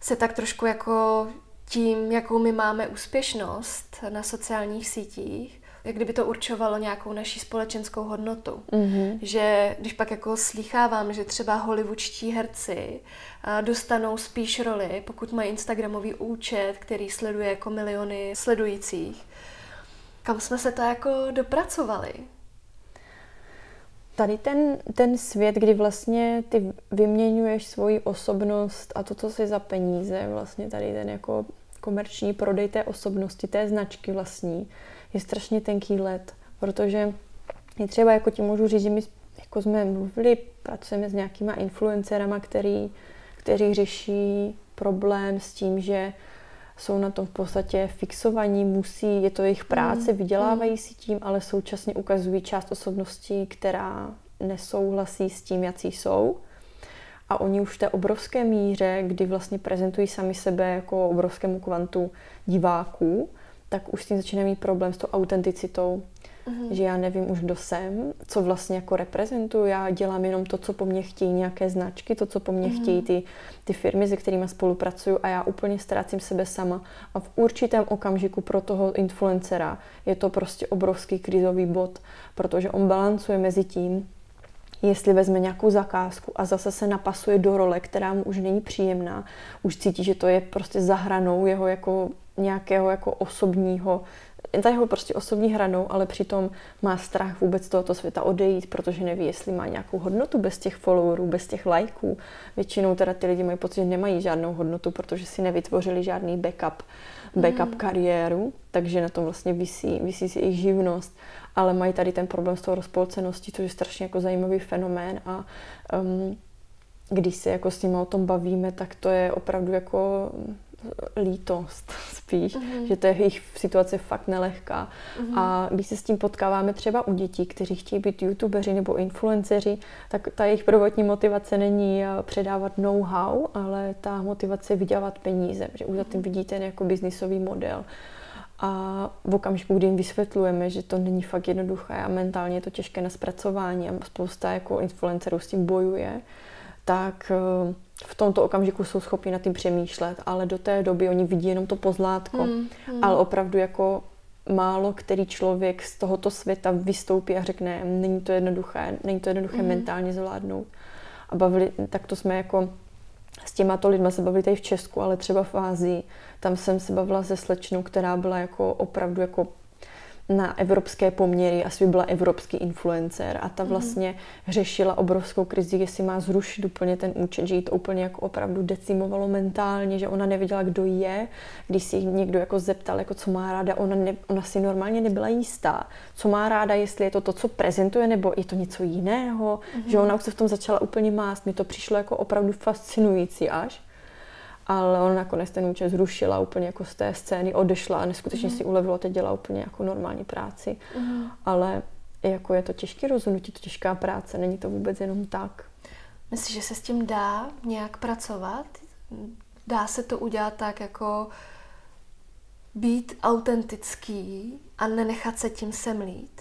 se tak trošku jako tím, jakou my máme úspěšnost na sociálních sítích, jak kdyby to určovalo nějakou naší společenskou hodnotu. Mm-hmm. Že když pak jako slychávám, že třeba hollywoodští herci dostanou spíš roli, pokud mají Instagramový účet, který sleduje jako miliony sledujících, kam jsme se to jako dopracovali? Tady ten, ten svět, kdy vlastně ty vyměňuješ svoji osobnost a to, co si za peníze, vlastně tady ten jako komerční prodej té osobnosti, té značky vlastní, je strašně tenký let, protože je třeba, jako ti můžu říct, že my jako jsme mluvili, pracujeme s nějakýma influencerama, který, který řeší problém s tím, že jsou na tom v podstatě fixovaní, musí, je to jejich práce, mm. vydělávají mm. si tím, ale současně ukazují část osobnosti, která nesouhlasí s tím, jaký jsou. A oni už v té obrovské míře, kdy vlastně prezentují sami sebe jako obrovskému kvantu diváků, tak už s tím začínají mít problém s tou autenticitou, mm-hmm. že já nevím už, kdo jsem, co vlastně jako reprezentuju, já dělám jenom to, co po mně chtějí nějaké značky, to, co po mně mm-hmm. chtějí ty, ty firmy, se kterými spolupracuju a já úplně ztrácím sebe sama a v určitém okamžiku pro toho influencera je to prostě obrovský krizový bod, protože on balancuje mezi tím, jestli vezme nějakou zakázku a zase se napasuje do role, která mu už není příjemná, už cítí, že to je prostě za hranou jeho jako nějakého jako osobního za jeho prostě osobní hranou, ale přitom má strach vůbec tohoto světa odejít, protože neví, jestli má nějakou hodnotu bez těch followerů, bez těch lajků. Většinou teda ty lidi mají pocit, že nemají žádnou hodnotu, protože si nevytvořili žádný backup, backup mm. kariéru, takže na tom vlastně visí, visí si jejich živnost, ale mají tady ten problém s tou rozpolceností, což je strašně jako zajímavý fenomén a um, když se jako s nimi o tom bavíme, tak to je opravdu jako lítost spíš, mm-hmm. že to je jejich situace fakt nelehká. Mm-hmm. A když se s tím potkáváme třeba u dětí, kteří chtějí být youtubeři nebo influenceři, tak ta jejich prvotní motivace není eh, předávat know-how, ale ta motivace je vydělat peníze, že už za tím mhm. vidíte ten jako biznisový model. A v okamžiku, kdy jim vysvětlujeme, že to není fakt jednoduché a mentálně je to těžké na zpracování a spousta jako influencerů s tím bojuje, tak eh, v tomto okamžiku jsou schopni nad tím přemýšlet, ale do té doby oni vidí jenom to pozlátko. Mm, mm. Ale opravdu jako málo který člověk z tohoto světa vystoupí a řekne, není to jednoduché, není to jednoduché mm. mentálně zvládnout. A bavili, tak to jsme jako s těma to lidma se bavili tady v Česku, ale třeba v Ázii, tam jsem se bavila se slečnou, která byla jako opravdu jako na evropské poměry, asi by byla evropský influencer a ta mhm. vlastně mm. řešila obrovskou krizi, jestli má zrušit úplně ten účet, že jí to úplně jako opravdu decimovalo mentálně, že ona nevěděla, kdo je, když si někdo jako zeptal, jako co má ráda, ona, ne, ona si normálně nebyla jistá, co má ráda, jestli je to to, co prezentuje, nebo je to něco jiného, mm. že ona už se v tom začala úplně mást, mi to přišlo jako opravdu fascinující až ale on nakonec ten účet zrušila úplně jako z té scény, odešla a neskutečně mm. si ulevila, teď dělá úplně jako normální práci. Mm. Ale jako je to těžké rozhodnutí, to těžká práce, není to vůbec jenom tak. Myslíš, že se s tím dá nějak pracovat? Dá se to udělat tak jako být autentický a nenechat se tím semlít?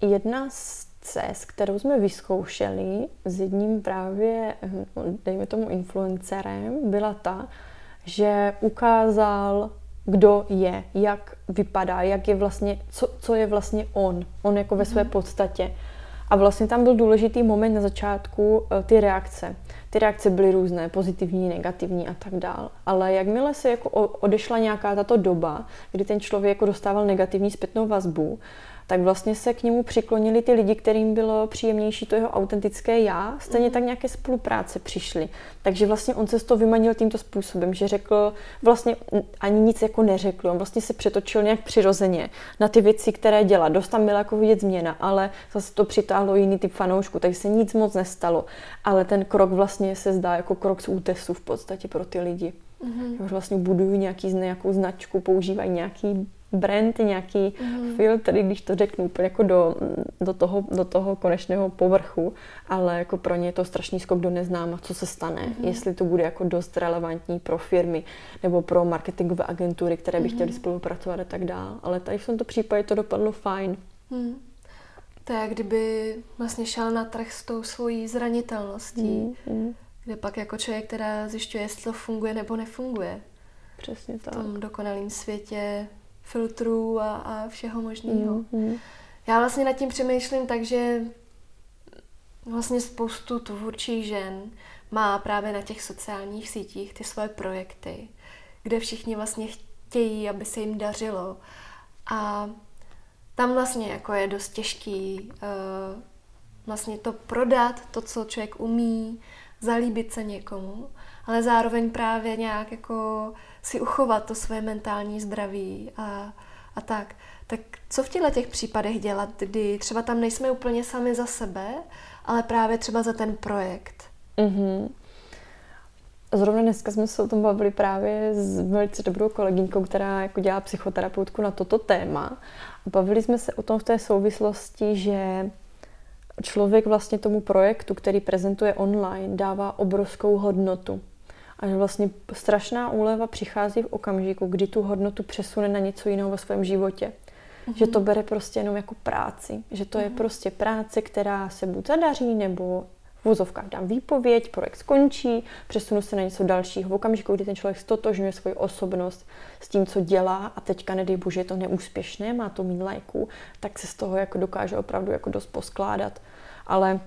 Jedna z cest, kterou jsme vyzkoušeli s jedním právě, hm, dejme tomu influencerem, byla ta, že ukázal, kdo je, jak vypadá, jak je vlastně, co, co je vlastně on, on jako ve své mhm. podstatě. A vlastně tam byl důležitý moment na začátku eh, ty reakce. Ty reakce byly různé, pozitivní, negativní a tak dál. Ale jakmile se jako odešla nějaká tato doba, kdy ten člověk jako dostával negativní zpětnou vazbu, tak vlastně se k němu přiklonili ty lidi, kterým bylo příjemnější to jeho autentické já, stejně mhm. tak nějaké spolupráce přišly. Takže vlastně on se z toho vymanil tímto způsobem, že řekl, vlastně ani nic jako neřekl, on vlastně se přetočil nějak přirozeně na ty věci, které dělá. Dost tam byla jako vidět změna, ale zase to přitáhlo jiný typ fanoušku, takže se nic moc nestalo. Ale ten krok vlastně se zdá jako krok z útesu v podstatě pro ty lidi. Mm-hmm. Vlastně budují nějaký, nějakou značku, používají nějaký brand, nějaký mm. filtr, když to řeknu úplně jako do, do, toho, do toho konečného povrchu, ale jako pro ně je to strašný skok do neznáma, co se stane, mm. jestli to bude jako dost relevantní pro firmy nebo pro marketingové agentury, které by mm. chtěly spolupracovat a tak dále. Ale tady v tomto případě to dopadlo fajn. Mm. To je, kdyby vlastně šel na trh s tou svojí zranitelností, mm. Mm. kde pak jako člověk, která zjišťuje, jestli to funguje nebo nefunguje. Přesně tak. V tom dokonalém světě filtrů a, a všeho možného. Mm, mm. Já vlastně nad tím přemýšlím tak, že vlastně spoustu tvůrčích žen má právě na těch sociálních sítích ty svoje projekty, kde všichni vlastně chtějí, aby se jim dařilo. A tam vlastně jako je dost těžký uh, vlastně to prodat, to, co člověk umí, zalíbit se někomu, ale zároveň právě nějak jako si uchovat to své mentální zdraví a, a tak. Tak co v těchto těch případech dělat, kdy třeba tam nejsme úplně sami za sebe, ale právě třeba za ten projekt? Mm-hmm. Zrovna dneska jsme se o tom bavili právě s velice dobrou kolegyňkou, která jako dělá psychoterapeutku na toto téma. Bavili jsme se o tom v té souvislosti, že člověk vlastně tomu projektu, který prezentuje online, dává obrovskou hodnotu. A že vlastně strašná úleva přichází v okamžiku, kdy tu hodnotu přesune na něco jiného ve svém životě. Mm-hmm. Že to bere prostě jenom jako práci. Že to mm-hmm. je mhm. prostě práce, která se buď zadaří, nebo v vozovkách dám výpověď, projekt skončí, přesunu se na něco dalšího. V okamžiku, kdy ten člověk stotožňuje svoji osobnost s tím, co dělá a teďka, nedej bože, je to neúspěšné, má to mít lajků, tak se z toho jako dokáže opravdu jako dost poskládat. Ale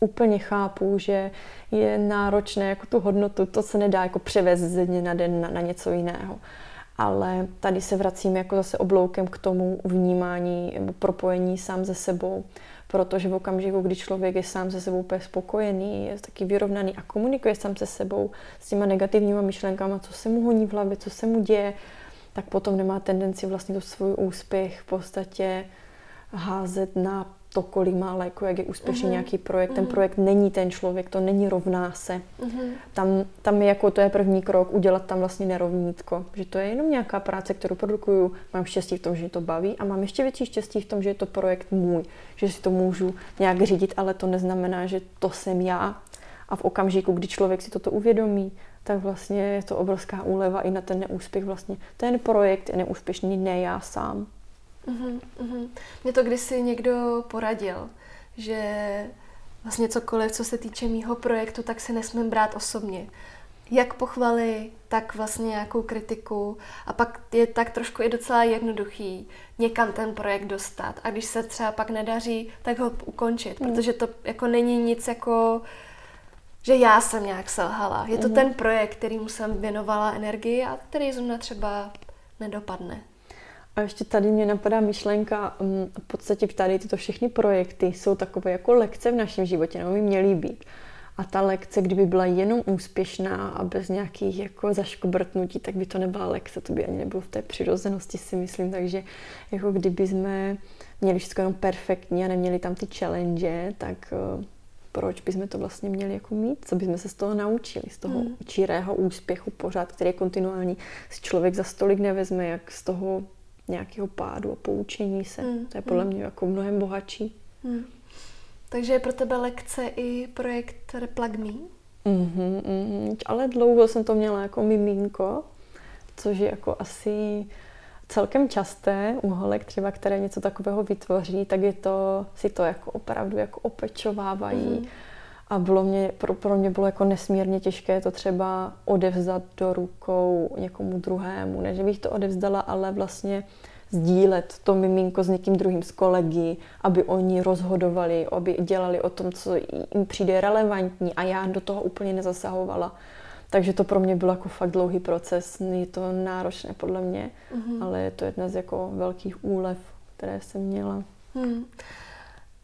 úplně chápu, že je náročné jako tu hodnotu, to se nedá jako převést ze dne na den na, na něco jiného. Ale tady se vracím jako zase obloukem k tomu vnímání nebo propojení sám ze sebou, protože v okamžiku, kdy člověk je sám se sebou úplně spokojený, je taky vyrovnaný a komunikuje sám se sebou s těma negativníma myšlenkama, co se mu honí v hlavě, co se mu děje, tak potom nemá tendenci vlastně to svůj úspěch v podstatě házet na to, kolik má léku, jak je úspěšný uh-huh. nějaký projekt. Ten uh-huh. projekt není ten člověk, to není rovná se. Uh-huh. Tam, tam je jako to je první krok, udělat tam vlastně nerovnítko. Že to je jenom nějaká práce, kterou produkuju. Mám štěstí v tom, že to baví a mám ještě větší štěstí v tom, že je to projekt můj. Že si to můžu nějak řídit, ale to neznamená, že to jsem já. A v okamžiku, kdy člověk si toto uvědomí, tak vlastně je to obrovská úleva i na ten neúspěch vlastně. Ten projekt je neúspěšný, ne já sám. Uh-huh, uh-huh. Mě to kdysi někdo poradil, že vlastně cokoliv, co se týče mýho projektu, tak si nesmím brát osobně. Jak pochvaly, tak vlastně nějakou kritiku a pak je tak trošku i docela jednoduchý někam ten projekt dostat a když se třeba pak nedaří, tak ho ukončit, mm. protože to jako není nic jako že já jsem nějak selhala. Je to mm. ten projekt, kterýmu jsem věnovala energii a který zrovna třeba nedopadne. A ještě tady mě napadá myšlenka, mm, v podstatě tady tyto všechny projekty jsou takové jako lekce v našem životě, nebo by měly být. A ta lekce, kdyby byla jenom úspěšná a bez nějakých jako zaškobrtnutí, tak by to nebyla lekce, to by ani nebylo v té přirozenosti, si myslím. Takže jako kdyby jsme měli všechno jenom perfektní a neměli tam ty challenge, tak uh, proč bychom to vlastně měli jako mít? Co bychom se z toho naučili, z toho mm. čírého úspěchu pořád, který je kontinuální, si člověk za stolik nevezme, jak z toho nějakého pádu a poučení se. Mm. To je podle mm. mě jako mnohem bohatší. Mm. Takže je pro tebe lekce i projekt Replug Me? Mm-hmm, mm, ale dlouho jsem to měla jako miminko, což je jako asi celkem časté u holek třeba, které něco takového vytvoří, tak je to, si to jako opravdu jako opečovávají. Mm-hmm. A bylo mě, pro, pro mě bylo jako nesmírně těžké to třeba odevzdat do rukou někomu druhému. Ne, že bych to odevzdala, ale vlastně sdílet to miminko s někým druhým, s kolegy, aby oni rozhodovali, aby dělali o tom, co jim přijde relevantní a já do toho úplně nezasahovala. Takže to pro mě byl jako fakt dlouhý proces. Je to náročné podle mě, mm-hmm. ale je to jedna z jako velkých úlev, které jsem měla. Mm.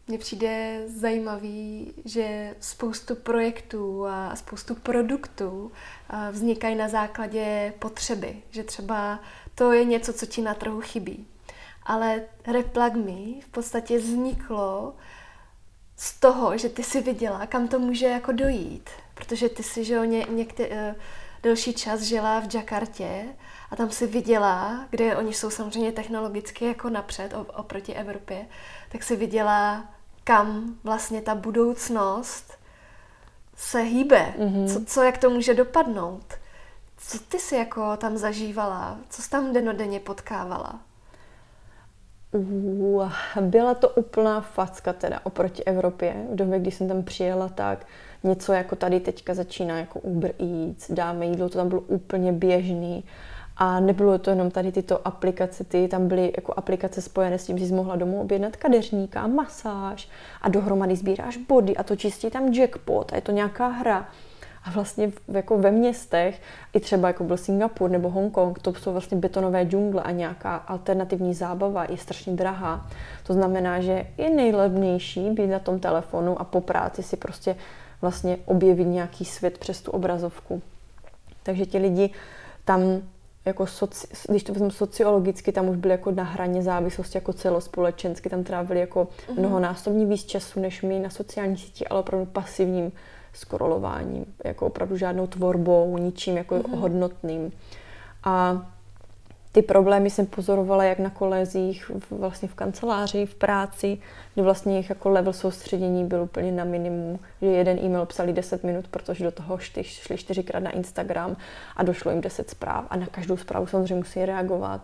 Mně přijde zajímavý, že spoustu projektů a spoustu produktů vznikají na základě potřeby. Že třeba to je něco, co ti na trhu chybí. Ale Replug Me v podstatě vzniklo z toho, že ty si viděla, kam to může jako dojít. Protože ty si, že ně, někde, uh, delší čas žila v Jakartě a tam si viděla, kde oni jsou samozřejmě technologicky jako napřed oproti Evropě, tak si viděla, kam vlastně ta budoucnost se hýbe, mm-hmm. co, co, jak to může dopadnout. Co ty si jako tam zažívala? Co jsi tam denodenně potkávala? Uh, byla to úplná facka teda oproti Evropě. V době, kdy jsem tam přijela, tak něco jako tady teďka začíná jako Uber Eats, dáme jídlo, to tam bylo úplně běžný. A nebylo to jenom tady tyto aplikace, ty tam byly jako aplikace spojené s tím, že jsi mohla domů objednat kadeřníka, masáž a dohromady sbíráš body a to čistí tam jackpot a je to nějaká hra. A vlastně jako ve městech, i třeba jako byl Singapur nebo Hongkong, to jsou vlastně betonové džungle a nějaká alternativní zábava je strašně drahá. To znamená, že je nejlevnější být na tom telefonu a po práci si prostě vlastně objevit nějaký svět přes tu obrazovku. Takže ti lidi tam jako soci, když to vezmu sociologicky, tam už byli jako na hraně závislosti jako celospolečensky, tam trávili jako mm-hmm. mnohonásobně víc času než my na sociální síti, ale opravdu pasivním scrollováním, jako opravdu žádnou tvorbou, ničím jako mm-hmm. hodnotným. A ty problémy jsem pozorovala jak na kolezích, vlastně v kanceláři, v práci, kdy vlastně jejich jako level soustředění byl úplně na minimum, že jeden e-mail psali 10 minut, protože do toho šli, šli čtyřikrát na Instagram a došlo jim 10 zpráv a na každou zprávu samozřejmě musí reagovat.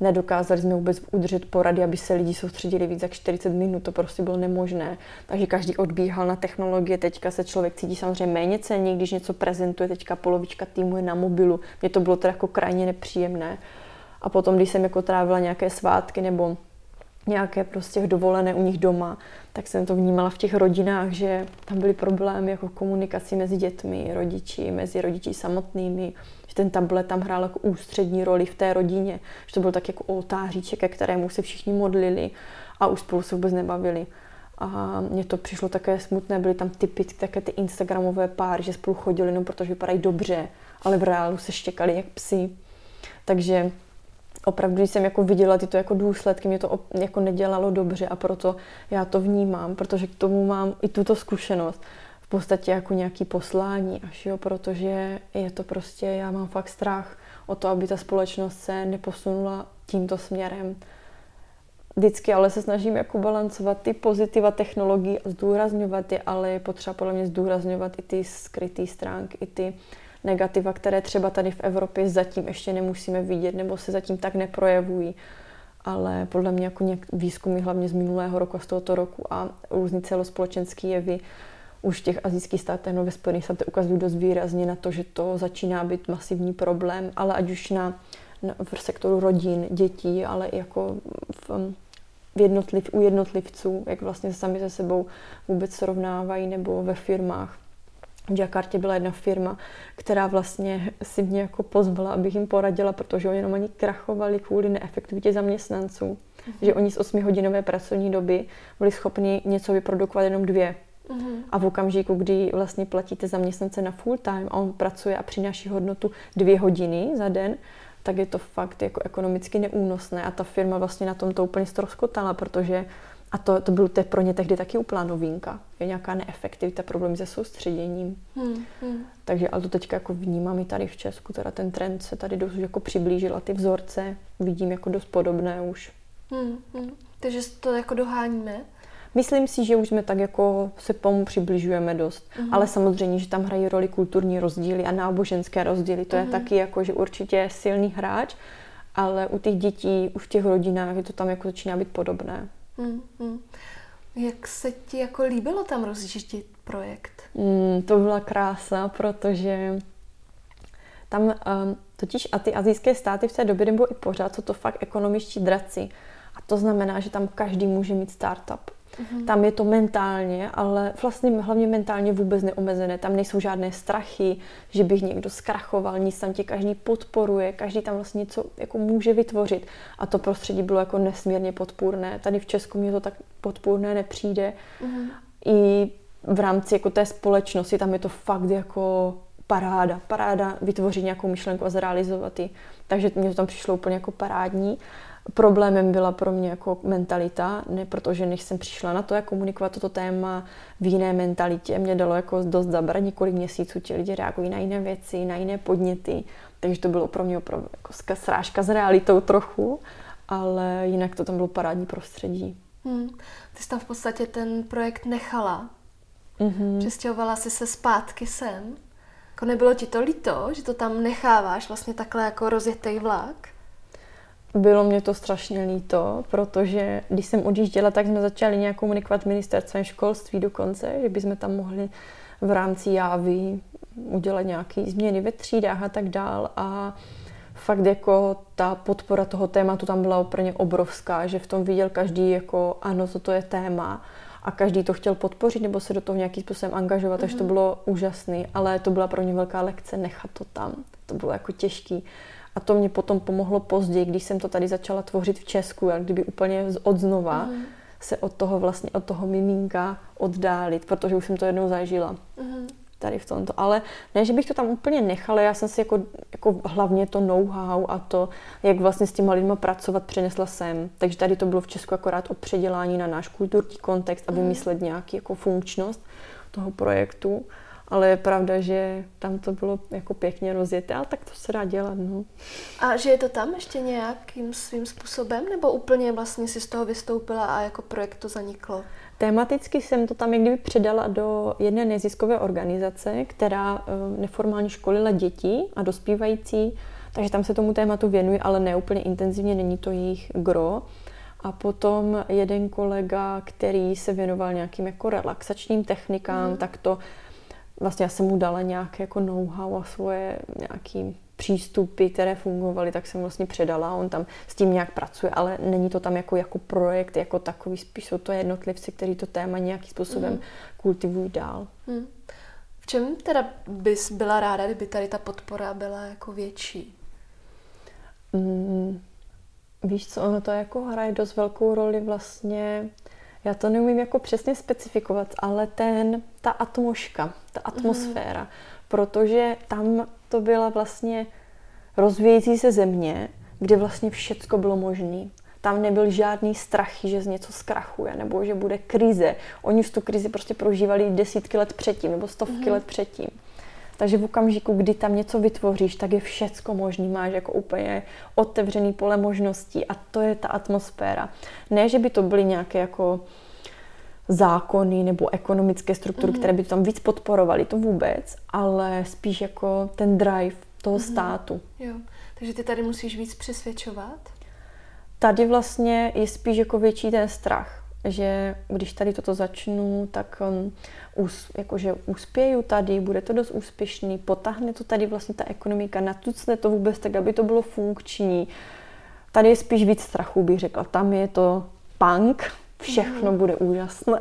Nedokázali jsme vůbec udržet porady, aby se lidi soustředili víc jak 40 minut, to prostě bylo nemožné. Takže každý odbíhal na technologie, teďka se člověk cítí samozřejmě méně cenně, když něco prezentuje, teďka polovička týmu je na mobilu. Mně to bylo teda jako krajně nepříjemné. A potom, když jsem jako trávila nějaké svátky nebo nějaké prostě dovolené u nich doma, tak jsem to vnímala v těch rodinách, že tam byly problémy jako komunikaci mezi dětmi, rodiči, mezi rodiči samotnými, že ten tablet tam hrál jako ústřední roli v té rodině, že to byl tak jako oltáříček, ke kterému se všichni modlili a už spolu se vůbec nebavili. A mně to přišlo také smutné, byly tam typicky také ty instagramové páry, že spolu chodili jenom protože vypadají dobře, ale v reálu se štěkali jak psi. Takže opravdu, když jsem jako viděla tyto jako důsledky, mě to jako nedělalo dobře a proto já to vnímám, protože k tomu mám i tuto zkušenost v podstatě jako nějaký poslání až jo, protože je to prostě, já mám fakt strach o to, aby ta společnost se neposunula tímto směrem. Vždycky ale se snažím jako balancovat ty pozitiva technologií a zdůrazňovat je, ale je potřeba podle mě zdůrazňovat i ty skryté stránky, i ty negativa, které třeba tady v Evropě zatím ještě nemusíme vidět nebo se zatím tak neprojevují. Ale podle mě jako nějak výzkumy hlavně z minulého roku a z tohoto roku a různý celospolečenský jevy už těch azijských státech, no ve Spojených státech ukazují dost výrazně na to, že to začíná být masivní problém, ale ať už na, na v sektoru rodin, dětí, ale i jako v, v jednotliv, u jednotlivců, jak vlastně sami se sebou vůbec srovnávají, nebo ve firmách. V Jakartě byla jedna firma, která vlastně si mě jako pozvala, abych jim poradila, protože oni jenom ani krachovali kvůli neefektivitě zaměstnanců. Mm-hmm. Že oni z 8-hodinové pracovní doby byli schopni něco vyprodukovat jenom dvě. Mm-hmm. A v okamžiku, kdy vlastně platíte zaměstnance na full time a on pracuje a přináší hodnotu dvě hodiny za den, tak je to fakt jako ekonomicky neúnosné a ta firma vlastně na tom to úplně stroskotala, protože a to, to bylo pro ně tehdy taky úplná novinka. Je nějaká neefektivita, problémy se soustředěním. Hmm, hmm. Takže ale to teďka jako vnímám i tady v Česku, teda ten trend se tady dost jako přiblížila, ty vzorce vidím jako dost podobné už. Hmm, hmm. Takže to jako doháníme? Myslím si, že už jsme tak jako se pomu přibližujeme dost. Uh-huh. Ale samozřejmě, že tam hrají roli kulturní rozdíly a náboženské rozdíly. To uh-huh. je mhm. taky jako, že určitě silný hráč, ale u těch dětí, už v těch rodinách je to tam jako začíná být podobné. Uh-huh. Jak se ti jako líbilo tam rozjíždět projekt? Mm, to byla krása, protože tam um, totiž a ty azijské státy v té době nebo i pořád jsou to fakt ekonomičtí draci. A to znamená, že tam každý může mít startup. Mm-hmm. Tam je to mentálně, ale vlastně hlavně mentálně vůbec neomezené. Tam nejsou žádné strachy, že bych někdo zkrachoval, nic tam tě každý podporuje, každý tam vlastně něco jako může vytvořit. A to prostředí bylo jako nesmírně podpůrné. Tady v Česku mě to tak podpůrné nepřijde. Mm-hmm. I v rámci jako té společnosti tam je to fakt jako paráda. Paráda vytvořit nějakou myšlenku a zrealizovat ji. Takže mně to tam přišlo úplně jako parádní. Problémem byla pro mě jako mentalita, ne protože než jsem přišla na to, jak komunikovat toto téma v jiné mentalitě, mě dalo jako dost zabrat několik měsíců, ti lidi reagují na jiné věci, na jiné podněty, takže to bylo pro mě opravdu jako srážka s realitou trochu, ale jinak to tam bylo parádní prostředí. Hmm. Ty jsi tam v podstatě ten projekt nechala. Mm-hmm. Přestěhovala jsi se zpátky sem. Jako nebylo ti to líto, že to tam necháváš vlastně takhle jako rozjetý vlak? Bylo mě to strašně líto, protože když jsem odjížděla, tak jsme začali nějak komunikovat ministerstvem školství dokonce, že bychom tam mohli v rámci jávy udělat nějaké změny ve třídách a tak dál. A fakt jako ta podpora toho tématu tam byla úplně obrovská, že v tom viděl každý jako ano, toto je téma a každý to chtěl podpořit nebo se do toho nějakým způsobem angažovat, mm-hmm. takže to mhm. bylo úžasné, ale to byla pro mě velká lekce nechat to tam. To bylo jako těžký. A to mě potom pomohlo později, když jsem to tady začala tvořit v Česku, jak kdyby úplně od znova mm. se od toho vlastně, od toho miminka oddálit, protože už jsem to jednou zažila. Mm. Tady v tomto. Ale ne, že bych to tam úplně nechala, já jsem si jako, jako hlavně to know-how a to, jak vlastně s těma lidma pracovat, přinesla sem. Takže tady to bylo v Česku akorát o předělání na náš kulturní kontext a mhm. vymyslet nějaký jako funkčnost toho projektu ale je pravda, že tam to bylo jako pěkně rozjeté, ale tak to se dá dělat, no. A že je to tam ještě nějakým svým způsobem, nebo úplně vlastně si z toho vystoupila a jako projekt to zaniklo? Tematicky jsem to tam někdy předala do jedné neziskové organizace, která eh, neformálně školila děti a dospívající, takže tam se tomu tématu věnují, ale ne úplně intenzivně, není to jejich gro. A potom jeden kolega, který se věnoval nějakým jako relaxačním technikám, mm. tak to vlastně já jsem mu dala nějaké jako know-how a svoje nějaký přístupy, které fungovaly, tak jsem vlastně předala. On tam s tím nějak pracuje, ale není to tam jako, jako projekt, jako takový, spíš jsou to jednotlivci, kteří to téma nějakým způsobem mm. kultivují dál. Mm. V čem teda bys byla ráda, kdyby tady ta podpora byla jako větší? Mm, víš co, ono to jako hraje dost velkou roli vlastně já to neumím jako přesně specifikovat, ale ten, ta atmoška, ta atmosféra, mm. protože tam to byla vlastně rozvíjející se země, kde vlastně všecko bylo možné. Tam nebyl žádný strach, že z něco zkrachuje nebo že bude krize. Oni v tu krizi prostě prožívali desítky let předtím nebo stovky mm. let předtím. Takže v okamžiku, kdy tam něco vytvoříš, tak je všecko možný. Máš jako úplně otevřený pole možností a to je ta atmosféra. Ne, že by to byly nějaké jako zákony nebo ekonomické struktury, mm-hmm. které by to tam víc podporovaly, to vůbec, ale spíš jako ten drive toho mm-hmm. státu. Jo. Takže ty tady musíš víc přesvědčovat? Tady vlastně je spíš jako větší ten strach že když tady toto začnu, tak um, us, jakože uspěju tady, bude to dost úspěšný, potáhne to tady vlastně ta ekonomika, natucne to vůbec tak, aby to bylo funkční. Tady je spíš víc strachu, bych řekla. Tam je to punk, všechno mm-hmm. bude úžasné.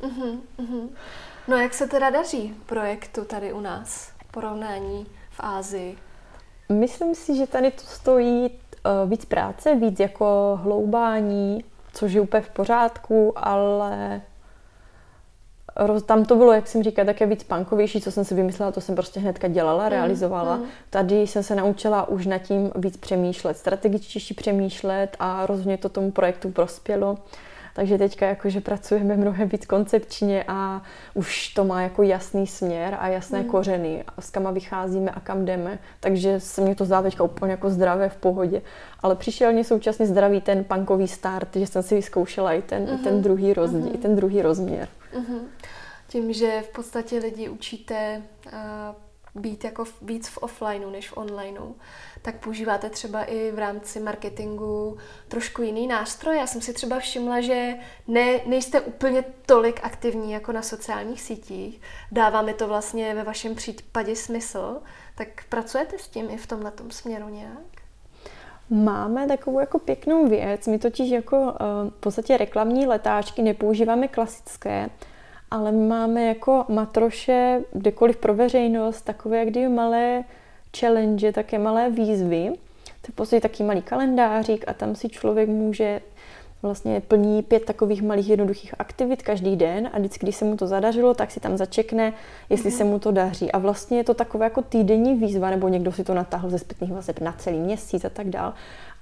Mm-hmm, mm-hmm. No jak se teda daří projektu tady u nás? Porovnání v Ázii? Myslím si, že tady to stojí uh, víc práce, víc jako hloubání, což je úplně v pořádku, ale tam to bylo, jak jsem říkala, také víc punkovější, co jsem si vymyslela, to jsem prostě hnedka dělala, mm, realizovala. Mm. Tady jsem se naučila už nad tím víc přemýšlet, strategičtější přemýšlet a rozhodně to tomu projektu prospělo. Takže teďka jakože pracujeme mnohem víc koncepčně a už to má jako jasný směr a jasné mm. kořeny, a s kama vycházíme a kam jdeme. Takže se mě to zdá teďka úplně jako zdravé v pohodě. Ale přišel mě současně zdravý ten punkový start, že jsem si vyzkoušela i ten, mm-hmm. ten, druhý, rozdíl, mm-hmm. ten druhý rozměr. Mm-hmm. Tím, že v podstatě lidi učíte uh, být jako víc v offlineu než v onlineu, tak používáte třeba i v rámci marketingu trošku jiný nástroj. Já jsem si třeba všimla, že ne, nejste úplně tolik aktivní jako na sociálních sítích. Dává mi to vlastně ve vašem případě smysl. Tak pracujete s tím i v tomhle směru nějak? Máme takovou jako pěknou věc. My totiž jako uh, v podstatě reklamní letáčky nepoužíváme klasické, ale máme jako matroše kdekoliv pro veřejnost takové kdyby malé challenge, také malé výzvy. To je prostě taký malý kalendářík a tam si člověk může vlastně plní pět takových malých jednoduchých aktivit každý den a vždycky, když se mu to zadařilo, tak si tam začekne, jestli mm. se mu to daří. A vlastně je to takové jako týdenní výzva, nebo někdo si to natáhl ze zpětných vazeb na celý měsíc a tak dál.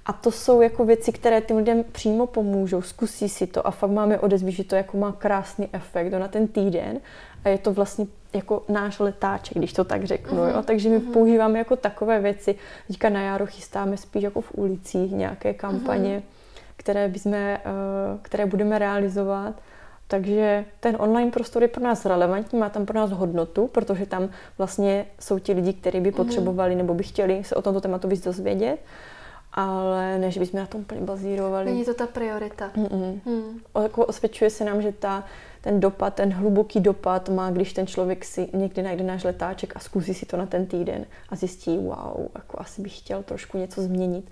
A to jsou jako věci, které těm lidem přímo pomůžou, zkusí si to a fakt máme odezvy, že to jako má krásný efekt na ten týden a je to vlastně jako náš letáček, když to tak řeknu. Uh-huh. Jo? Mhm. Takže my uh-huh. používáme jako takové věci. Teďka na jaro chystáme spíš jako v ulicích nějaké kampaně, uh-huh. které, bychom, eh, které budeme realizovat. Takže ten online prostor je pro nás relevantní, má tam pro nás hodnotu, protože tam vlastně jsou ti lidi, kteří by potřebovali nebo by chtěli se o tomto tématu víc dozvědět ale než bychom na tom úplně bazírovali. Není to ta priorita. Mm-mm. Jako osvědčuje se nám, že ta, ten dopad, ten hluboký dopad má, když ten člověk si někdy najde náš letáček a zkusí si to na ten týden a zjistí, wow, jako asi bych chtěl trošku něco změnit,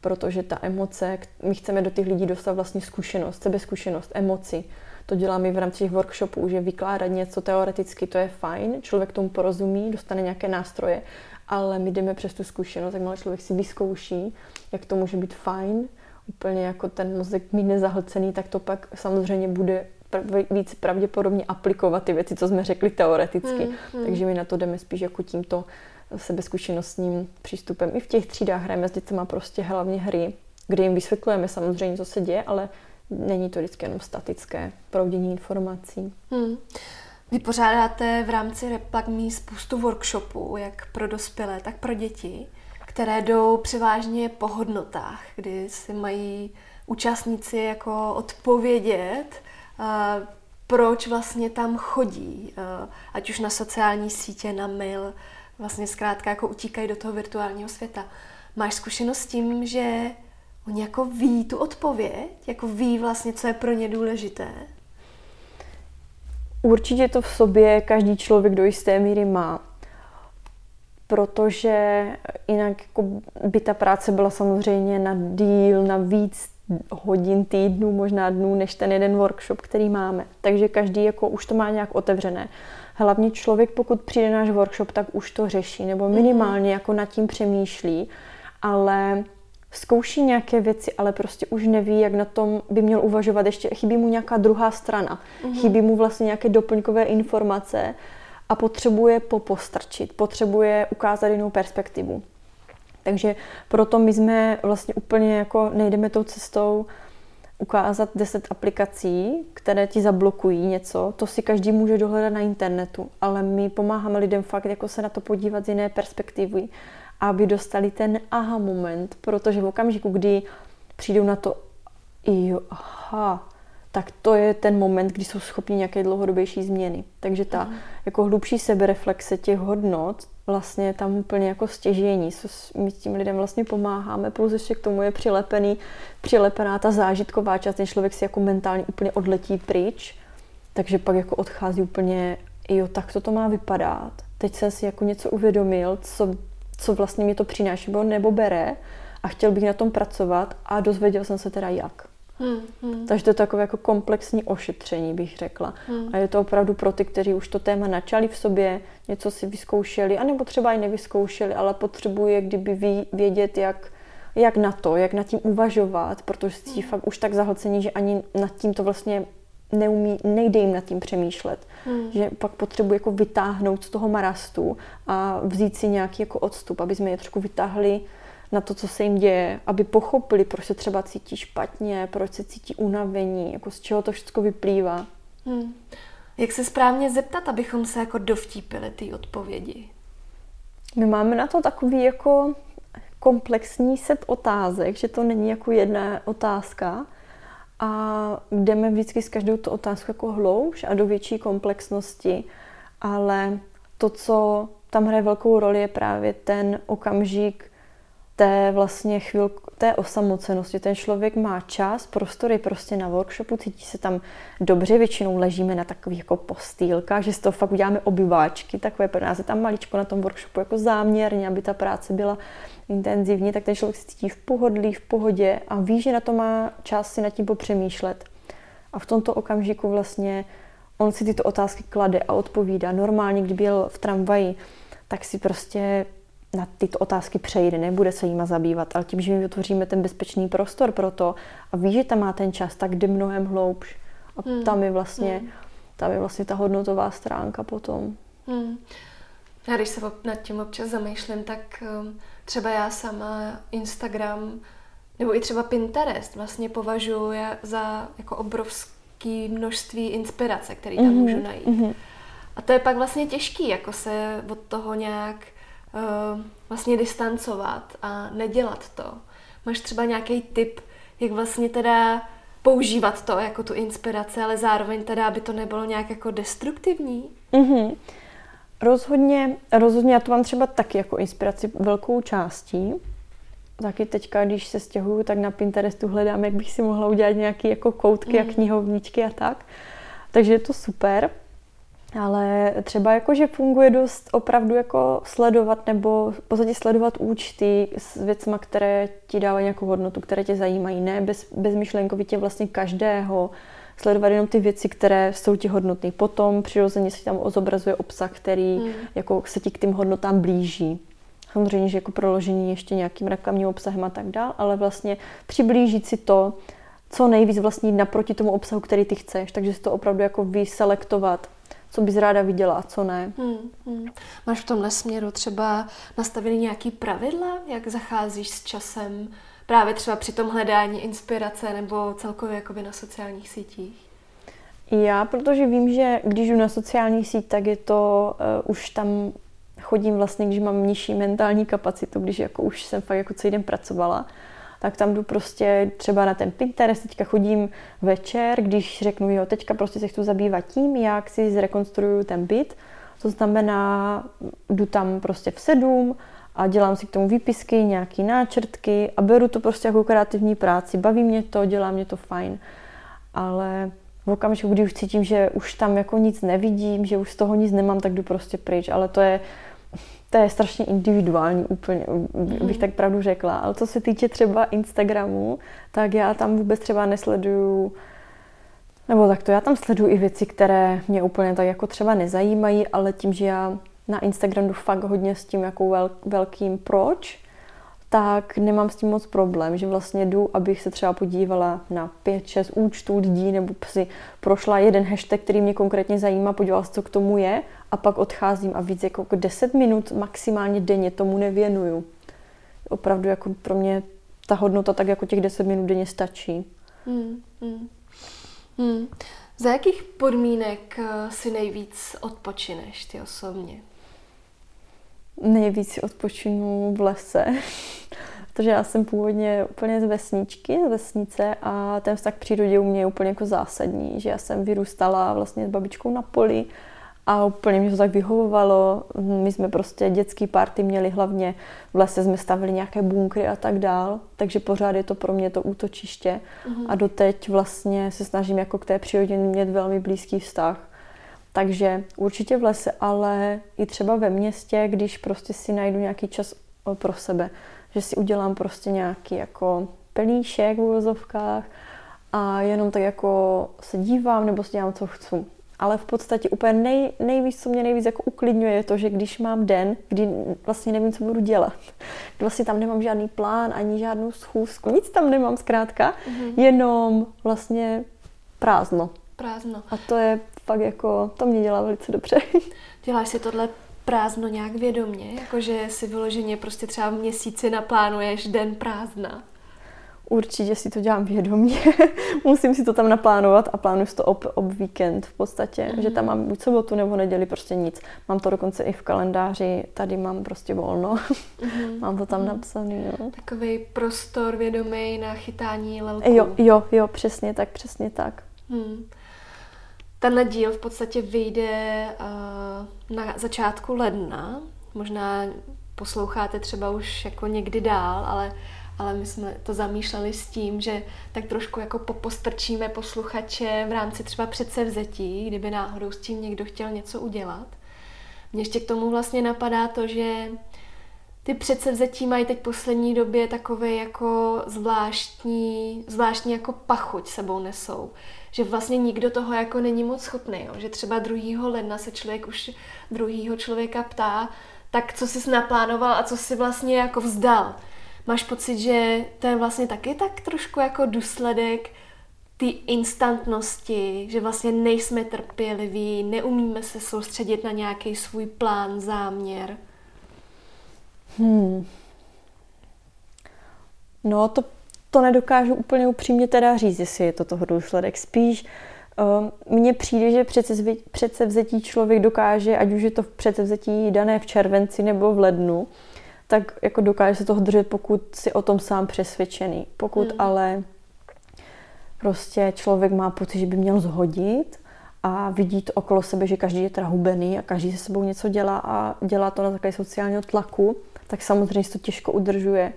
protože ta emoce, my chceme do těch lidí dostat vlastně zkušenost, sebezkušenost, emoci. To děláme v rámci těch workshopů, že vykládat něco teoreticky, to je fajn, člověk tomu porozumí, dostane nějaké nástroje, ale my jdeme přes tu zkušenost, jak malý člověk si vyzkouší, jak to může být fajn, úplně jako ten mozek mít nezahlcený, tak to pak samozřejmě bude víc pravděpodobně aplikovat ty věci, co jsme řekli teoreticky. Hmm, hmm. Takže my na to jdeme spíš jako tímto sebezkušenostním přístupem. I v těch třídách hrajeme s dětma prostě hlavně hry, kde jim vysvětlujeme samozřejmě, co se děje, ale není to vždycky jenom statické proudění informací. Hmm. Vy pořádáte v rámci Repagmi spoustu workshopů, jak pro dospělé, tak pro děti, které jdou převážně po hodnotách, kdy si mají účastníci jako odpovědět, proč vlastně tam chodí, ať už na sociální sítě, na mail, vlastně zkrátka jako utíkají do toho virtuálního světa. Máš zkušenost s tím, že oni jako ví tu odpověď, jako ví vlastně, co je pro ně důležité? Určitě to v sobě každý člověk do jisté míry má, protože jinak jako by ta práce byla samozřejmě na díl, na víc hodin, týdnů, možná dnů, než ten jeden workshop, který máme. Takže každý jako už to má nějak otevřené. Hlavně člověk, pokud přijde náš workshop, tak už to řeší, nebo minimálně jako nad tím přemýšlí, ale zkouší nějaké věci, ale prostě už neví, jak na tom by měl uvažovat. Ještě chybí mu nějaká druhá strana. Mm-hmm. Chybí mu vlastně nějaké doplňkové informace a potřebuje popostrčit, potřebuje ukázat jinou perspektivu. Takže proto my jsme vlastně úplně jako nejdeme tou cestou ukázat 10 aplikací, které ti zablokují něco, to si každý může dohledat na internetu, ale my pomáháme lidem fakt jako se na to podívat z jiné perspektivy aby dostali ten aha moment, protože v okamžiku, kdy přijdou na to, jo, aha, tak to je ten moment, kdy jsou schopni nějaké dlouhodobější změny. Takže ta mm. jako hlubší sebereflexe těch hodnot vlastně tam úplně jako stěžení, co my tím lidem vlastně pomáháme, plus ještě k tomu je přilepený, přilepená ta zážitková část, ten člověk si jako mentálně úplně odletí pryč, takže pak jako odchází úplně, jo, tak to to má vypadat. Teď jsem si jako něco uvědomil, co, co vlastně mi to přináší nebo bere a chtěl bych na tom pracovat a dozvěděl jsem se teda jak. Hmm, hmm. Takže to je takové jako komplexní ošetření, bych řekla. Hmm. A je to opravdu pro ty, kteří už to téma načali v sobě, něco si vyzkoušeli, anebo třeba i nevyzkoušeli, ale potřebuje kdyby vědět, jak, jak na to, jak nad tím uvažovat, protože si hmm. fakt už tak zahlcení, že ani nad tím to vlastně neumí, nejde jim nad tím přemýšlet. Hmm. Že pak potřebuje jako vytáhnout z toho marastu a vzít si nějaký jako odstup, aby jsme je trošku vytáhli na to, co se jim děje, aby pochopili, proč se třeba cítí špatně, proč se cítí unavení, jako z čeho to všechno vyplývá. Hmm. Jak se správně zeptat, abychom se jako dovtípili ty odpovědi? My máme na to takový jako komplexní set otázek, že to není jako jedna otázka a jdeme vždycky s každou tu otázku jako hlouš a do větší komplexnosti, ale to, co tam hraje velkou roli, je právě ten okamžik, té vlastně chvilku, té osamocenosti. Ten člověk má čas, prostor je prostě na workshopu, cítí se tam dobře, většinou ležíme na takových jako postýlkách, že z toho fakt uděláme obyváčky, takové pro nás je tam maličko na tom workshopu jako záměrně, aby ta práce byla intenzivní, tak ten člověk se cítí v pohodlí, v pohodě a ví, že na to má čas si nad tím popřemýšlet. A v tomto okamžiku vlastně on si tyto otázky klade a odpovídá. Normálně, kdyby byl v tramvaji, tak si prostě na tyto otázky přejde, nebude se jima zabývat, ale tím, že my vytvoříme ten bezpečný prostor pro to a ví, že tam má ten čas, tak jde mnohem hloubš. A hmm. tam je vlastně, hmm. tam je vlastně ta hodnotová stránka potom. Hmm. Já když se nad tím občas zamýšlím, tak um, třeba já sama Instagram nebo i třeba Pinterest vlastně považuji za jako obrovské množství inspirace, které tam mm-hmm. můžu najít. Mm-hmm. A to je pak vlastně těžký, jako se od toho nějak uh, vlastně distancovat a nedělat to. Máš třeba nějaký tip, jak vlastně teda používat to jako tu inspiraci, ale zároveň teda, aby to nebylo nějak jako destruktivní? Mm-hmm. Rozhodně, rozhodně já to mám třeba taky jako inspiraci velkou částí. Taky teďka, když se stěhuju, tak na Pinterestu hledám, jak bych si mohla udělat nějaké jako koutky mm. a knihovničky a tak. Takže je to super. Ale třeba jako, že funguje dost opravdu jako sledovat nebo v podstatě sledovat účty s věcma, které ti dávají nějakou hodnotu, které tě zajímají, ne bez, bezmyšlenkovitě vlastně každého, sledovat jenom ty věci, které jsou ti hodnotné. Potom přirozeně se tam zobrazuje obsah, který hmm. jako se ti k tím hodnotám blíží. Samozřejmě, že jako proložení ještě nějakým reklamním obsahem a tak dál, ale vlastně přiblížit si to, co nejvíc vlastně naproti tomu obsahu, který ty chceš. Takže si to opravdu jako vyselektovat co bys ráda viděla a co ne. Hmm, hmm. Máš v tomhle směru třeba nastavený nějaký pravidla, jak zacházíš s časem, právě třeba při tom hledání inspirace nebo celkově jakoby na sociálních sítích? Já, protože vím, že když jdu na sociální síť, tak je to, uh, už tam chodím vlastně, když mám nižší mentální kapacitu, když jako už jsem fakt jako celý den pracovala, tak tam jdu prostě třeba na ten Pinterest, teďka chodím večer, když řeknu, jo, teďka prostě se chci zabývat tím, jak si zrekonstruju ten byt, to znamená, jdu tam prostě v sedm a dělám si k tomu výpisky, nějaký náčrtky a beru to prostě jako kreativní práci, baví mě to, dělá mě to fajn, ale v okamžiku, kdy už cítím, že už tam jako nic nevidím, že už z toho nic nemám, tak jdu prostě pryč, ale to je to je strašně individuální úplně, bych mhm. tak pravdu řekla. Ale co se týče třeba Instagramu, tak já tam vůbec třeba nesleduju nebo tak to já tam sleduju i věci, které mě úplně tak jako třeba nezajímají, ale tím, že já na Instagramu fakt hodně s tím jako velkým proč, tak nemám s tím moc problém, že vlastně jdu, abych se třeba podívala na 5-6 účtů lidí nebo si prošla jeden hashtag, který mě konkrétně zajímá, podívala se, co k tomu je a pak odcházím a víc jako 10 minut maximálně denně tomu nevěnuju. Opravdu jako pro mě ta hodnota tak jako těch 10 minut denně stačí. Hmm, hmm. Hmm. Za jakých podmínek eh, si nejvíc odpočineš ty osobně? Nejvíc odpočinu v lese. protože já jsem původně úplně z vesničky, z vesnice a ten vztah k přírodě u mě je úplně jako zásadní, že já jsem vyrůstala vlastně s babičkou na poli a úplně mě to tak vyhovovalo. My jsme prostě dětský party měli hlavně, v lese jsme stavili nějaké bunkry a tak dál, takže pořád je to pro mě to útočiště mm-hmm. a doteď vlastně se snažím jako k té přírodě mít velmi blízký vztah. Takže určitě v lese, ale i třeba ve městě, když prostě si najdu nějaký čas pro sebe, že si udělám prostě nějaký jako pelíšek v úvozovkách a jenom tak jako se dívám nebo si dělám, co chci ale v podstatě úplně nej, nejvíc, co mě nejvíc jako uklidňuje, je to, že když mám den, kdy vlastně nevím, co budu dělat, kdy vlastně tam nemám žádný plán, ani žádnou schůzku, nic tam nemám zkrátka, mm-hmm. jenom vlastně prázdno. Prázdno. A to je fakt jako, to mě dělá velice dobře. Děláš si tohle prázdno nějak vědomně? Jakože si vyloženě prostě třeba v měsíci naplánuješ den prázdna? Určitě si to dělám vědomě. Musím si to tam naplánovat a plánuju to ob, ob víkend v podstatě, mm. že tam mám buď sobotu nebo neděli prostě nic. Mám to dokonce i v kalendáři, tady mám prostě volno. Mm. mám to tam mm. napsaný. Jo. Takový prostor vědomý na chytání lelků. Jo, jo, jo, přesně tak, přesně tak. Mm. Tenhle díl v podstatě vyjde uh, na začátku ledna. Možná posloucháte třeba už jako někdy dál, ale ale my jsme to zamýšleli s tím, že tak trošku jako popostrčíme posluchače v rámci třeba předsevzetí, kdyby náhodou s tím někdo chtěl něco udělat. Mně ještě k tomu vlastně napadá to, že ty předsevzetí mají teď poslední době takové jako zvláštní, zvláštní jako pachuť sebou nesou. Že vlastně nikdo toho jako není moc schopný. Jo? Že třeba 2. ledna se člověk už druhého člověka ptá, tak co jsi naplánoval a co si vlastně jako vzdal. Máš pocit, že to je vlastně taky tak trošku jako důsledek ty instantnosti, že vlastně nejsme trpěliví, neumíme se soustředit na nějaký svůj plán, záměr? Hmm. No, to, to nedokážu úplně upřímně teda říct, jestli je to toho důsledek. Spíš uh, mně přijde, že předsevzetí člověk dokáže, ať už je to v předsevzetí dané v červenci nebo v lednu, tak jako dokáže se toho držet, pokud si o tom sám přesvědčený. Pokud mm. ale prostě člověk má pocit, že by měl zhodit a vidí to okolo sebe, že každý je teda hubený a každý se sebou něco dělá a dělá to na základě sociálního tlaku, tak samozřejmě se to těžko udržuje.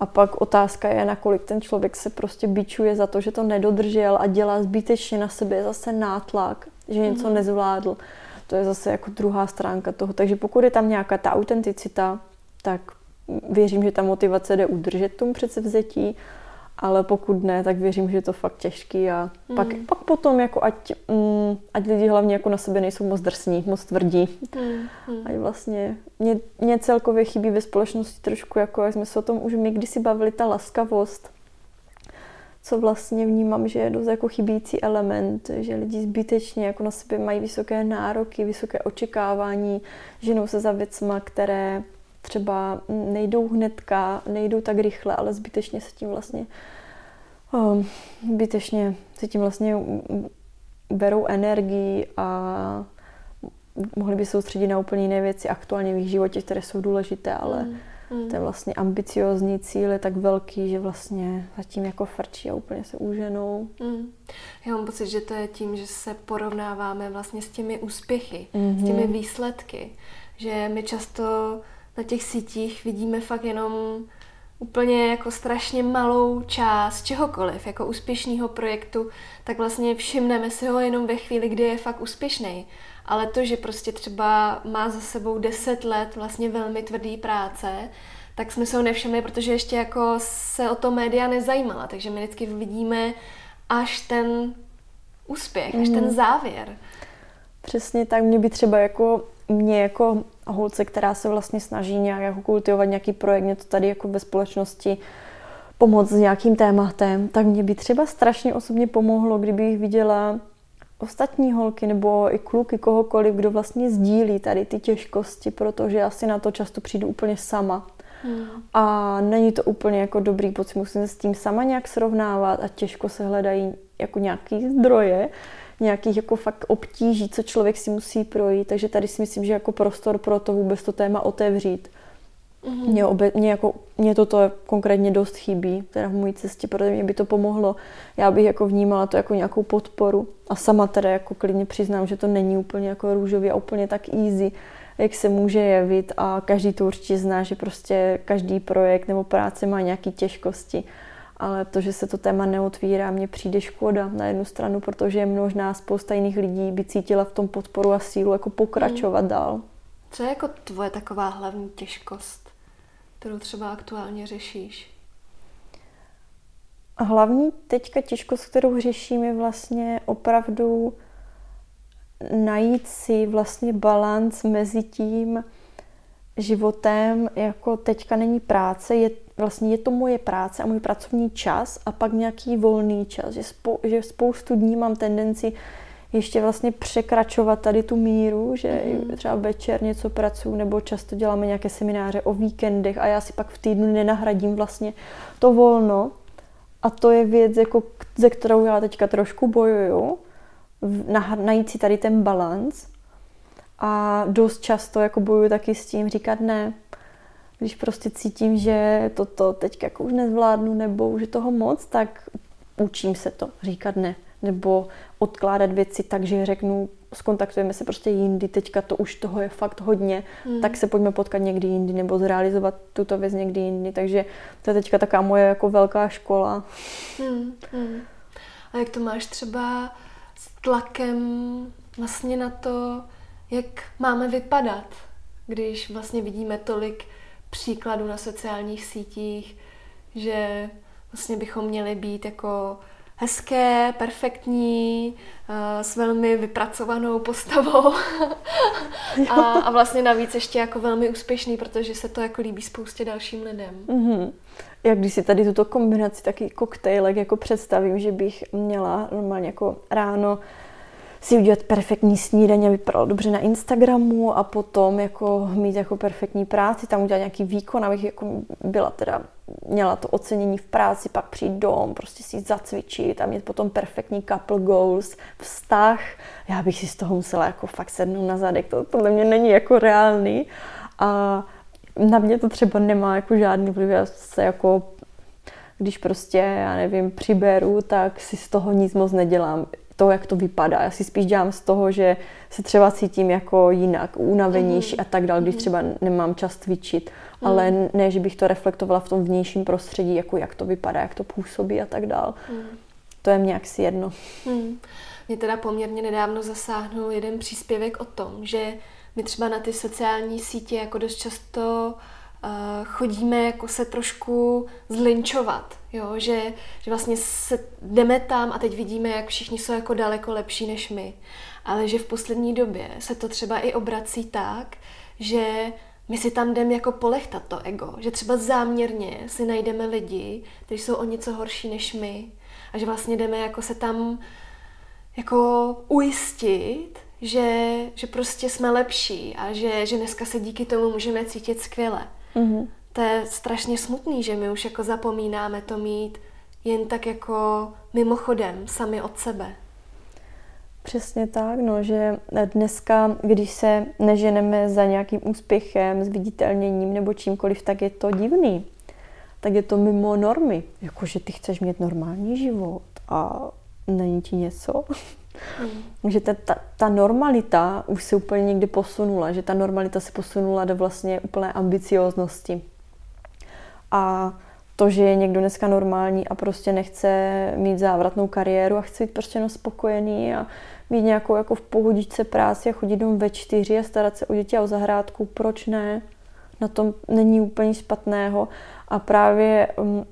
A pak otázka je, nakolik ten člověk se prostě bičuje za to, že to nedodržel a dělá zbytečně na sebe zase nátlak, že něco mm. nezvládl. To je zase jako druhá stránka toho. Takže pokud je tam nějaká ta autenticita, tak věřím, že ta motivace jde udržet tomu předsevzetí, ale pokud ne, tak věřím, že je to fakt těžký a mm. pak, pak potom jako ať, mm, ať lidi hlavně jako na sebe nejsou moc drsní, moc tvrdí. Mm. Ať vlastně mě, mě celkově chybí ve společnosti trošku, jako jak jsme se o tom už my kdysi bavili, ta laskavost, co vlastně vnímám, že je dost jako chybící element, že lidi zbytečně jako na sebe mají vysoké nároky, vysoké očekávání, ženou se za věcma, které třeba nejdou hnedka, nejdou tak rychle, ale zbytečně se tím vlastně um, zbytečně se tím vlastně berou energii a mohli by soustředit na úplně jiné věci aktuálně v jejich životě, které jsou důležité, ale mm. Mm. ten vlastně ambiciozní cíl je tak velký, že vlastně zatím jako frčí a úplně se úženou. Mm. Já mám pocit, že to je tím, že se porovnáváme vlastně s těmi úspěchy, mm-hmm. s těmi mhm. výsledky. Že my často na těch sítích vidíme fakt jenom úplně jako strašně malou část čehokoliv, jako úspěšného projektu, tak vlastně všimneme si ho jenom ve chvíli, kdy je fakt úspěšný. Ale to, že prostě třeba má za sebou 10 let vlastně velmi tvrdý práce, tak jsme se ho nevšimli, protože ještě jako se o to média nezajímala, takže my vždycky vidíme až ten úspěch, mm. až ten mhm. závěr. Přesně tak, mě by třeba jako mě jako holce, která se vlastně snaží nějak jako kultivovat nějaký projekt, něco tady jako ve společnosti, pomoct s nějakým tématem, tak mě by třeba strašně osobně pomohlo, kdybych viděla ostatní holky nebo i kluky, kohokoliv, kdo vlastně sdílí tady ty těžkosti, protože já si na to často přijdu úplně sama. Hmm. A není to úplně jako dobrý pocit, musím se s tím sama nějak srovnávat a těžko se hledají jako nějaký zdroje, nějakých jako fakt obtíží, co člověk si musí projít, takže tady si myslím, že jako prostor pro to vůbec to téma otevřít. Mm-hmm. Mě, obe, mě, jako, mě toto konkrétně dost chybí, teda v mojí cestě, protože mě by to pomohlo. Já bych jako vnímala to jako nějakou podporu a sama teda jako klidně přiznám, že to není úplně jako růžový a úplně tak easy, jak se může jevit a každý to určitě zná, že prostě každý projekt nebo práce má nějaké těžkosti. Ale to, že se to téma neotvírá, mně přijde škoda na jednu stranu, protože možná spousta jiných lidí by cítila v tom podporu a sílu jako pokračovat mm. dál. Co je jako tvoje taková hlavní těžkost, kterou třeba aktuálně řešíš? Hlavní teďka těžkost, kterou řeším, je vlastně opravdu najít si vlastně balans mezi tím životem, jako teďka není práce, je, vlastně je to moje práce a můj pracovní čas a pak nějaký volný čas, že, spou, že spoustu dní mám tendenci ještě vlastně překračovat tady tu míru, že mm. třeba večer něco pracuji nebo často děláme nějaké semináře o víkendech a já si pak v týdnu nenahradím vlastně to volno. A to je věc, jako, ze kterou já teďka trošku bojuju, najít si tady ten balans. A dost často jako bojuju taky s tím říkat ne, když prostě cítím, že toto teď jako už nezvládnu nebo už je toho moc, tak učím se to říkat ne nebo odkládat věci tak, že řeknu, skontaktujeme se prostě jindy, teďka to už toho je fakt hodně, mm. tak se pojďme potkat někdy jindy nebo zrealizovat tuto věc někdy jindy. Takže to je teďka taká moje jako velká škola. Mm. Mm. A jak to máš třeba s tlakem vlastně na to, jak máme vypadat, když vlastně vidíme tolik příkladů na sociálních sítích, že vlastně bychom měli být jako hezké, perfektní, eh, s velmi vypracovanou postavou a, a vlastně navíc ještě jako velmi úspěšný, protože se to jako líbí spoustě dalším lidem. Mm-hmm. Jak když si tady tuto kombinaci taky koktejlek jako představím, že bych měla normálně jako ráno si udělat perfektní snídaně, aby vypadalo dobře na Instagramu a potom jako mít jako perfektní práci, tam udělat nějaký výkon, abych jako byla teda, měla to ocenění v práci, pak přijít dom, prostě si zacvičit a mít potom perfektní couple goals, vztah. Já bych si z toho musela jako fakt sednout na zadek, to podle mě není jako reálný a na mě to třeba nemá jako žádný vliv, já se jako když prostě, já nevím, přiberu, tak si z toho nic moc nedělám to, jak to vypadá. Já si spíš dělám z toho, že se třeba cítím jako jinak, unavenější mm. a tak dále, když mm. třeba nemám čas cvičit. Mm. Ale ne, že bych to reflektovala v tom vnějším prostředí, jako jak to vypadá, jak to působí a tak dále. Mm. To je mě jaksi jedno. Mm. Mě teda poměrně nedávno zasáhnul jeden příspěvek o tom, že my třeba na ty sociální sítě jako dost často chodíme jako se trošku zlinčovat, jo? Že, že vlastně se jdeme tam a teď vidíme, jak všichni jsou jako daleko lepší než my. Ale že v poslední době se to třeba i obrací tak, že my si tam jdeme jako polechtat to ego, že třeba záměrně si najdeme lidi, kteří jsou o něco horší než my a že vlastně jdeme jako se tam jako ujistit, že, že prostě jsme lepší a že, že dneska se díky tomu můžeme cítit skvěle. Mm-hmm. To je strašně smutný, že my už jako zapomínáme to mít jen tak jako mimochodem, sami od sebe. Přesně tak, no, že dneska, když se neženeme za nějakým úspěchem, zviditelněním nebo čímkoliv, tak je to divný. Tak je to mimo normy. Jakože ty chceš mít normální život a není ti něco. Mm. že ta, ta, ta normalita už se úplně někdy posunula, že ta normalita se posunula do vlastně úplné ambicioznosti. A to, že je někdo dneska normální a prostě nechce mít závratnou kariéru a chce být prostě no spokojený a mít nějakou jako v pohodičce práci a chodit domů ve čtyři a starat se o děti a o zahrádku, proč ne? Na tom není úplně špatného. A právě mm,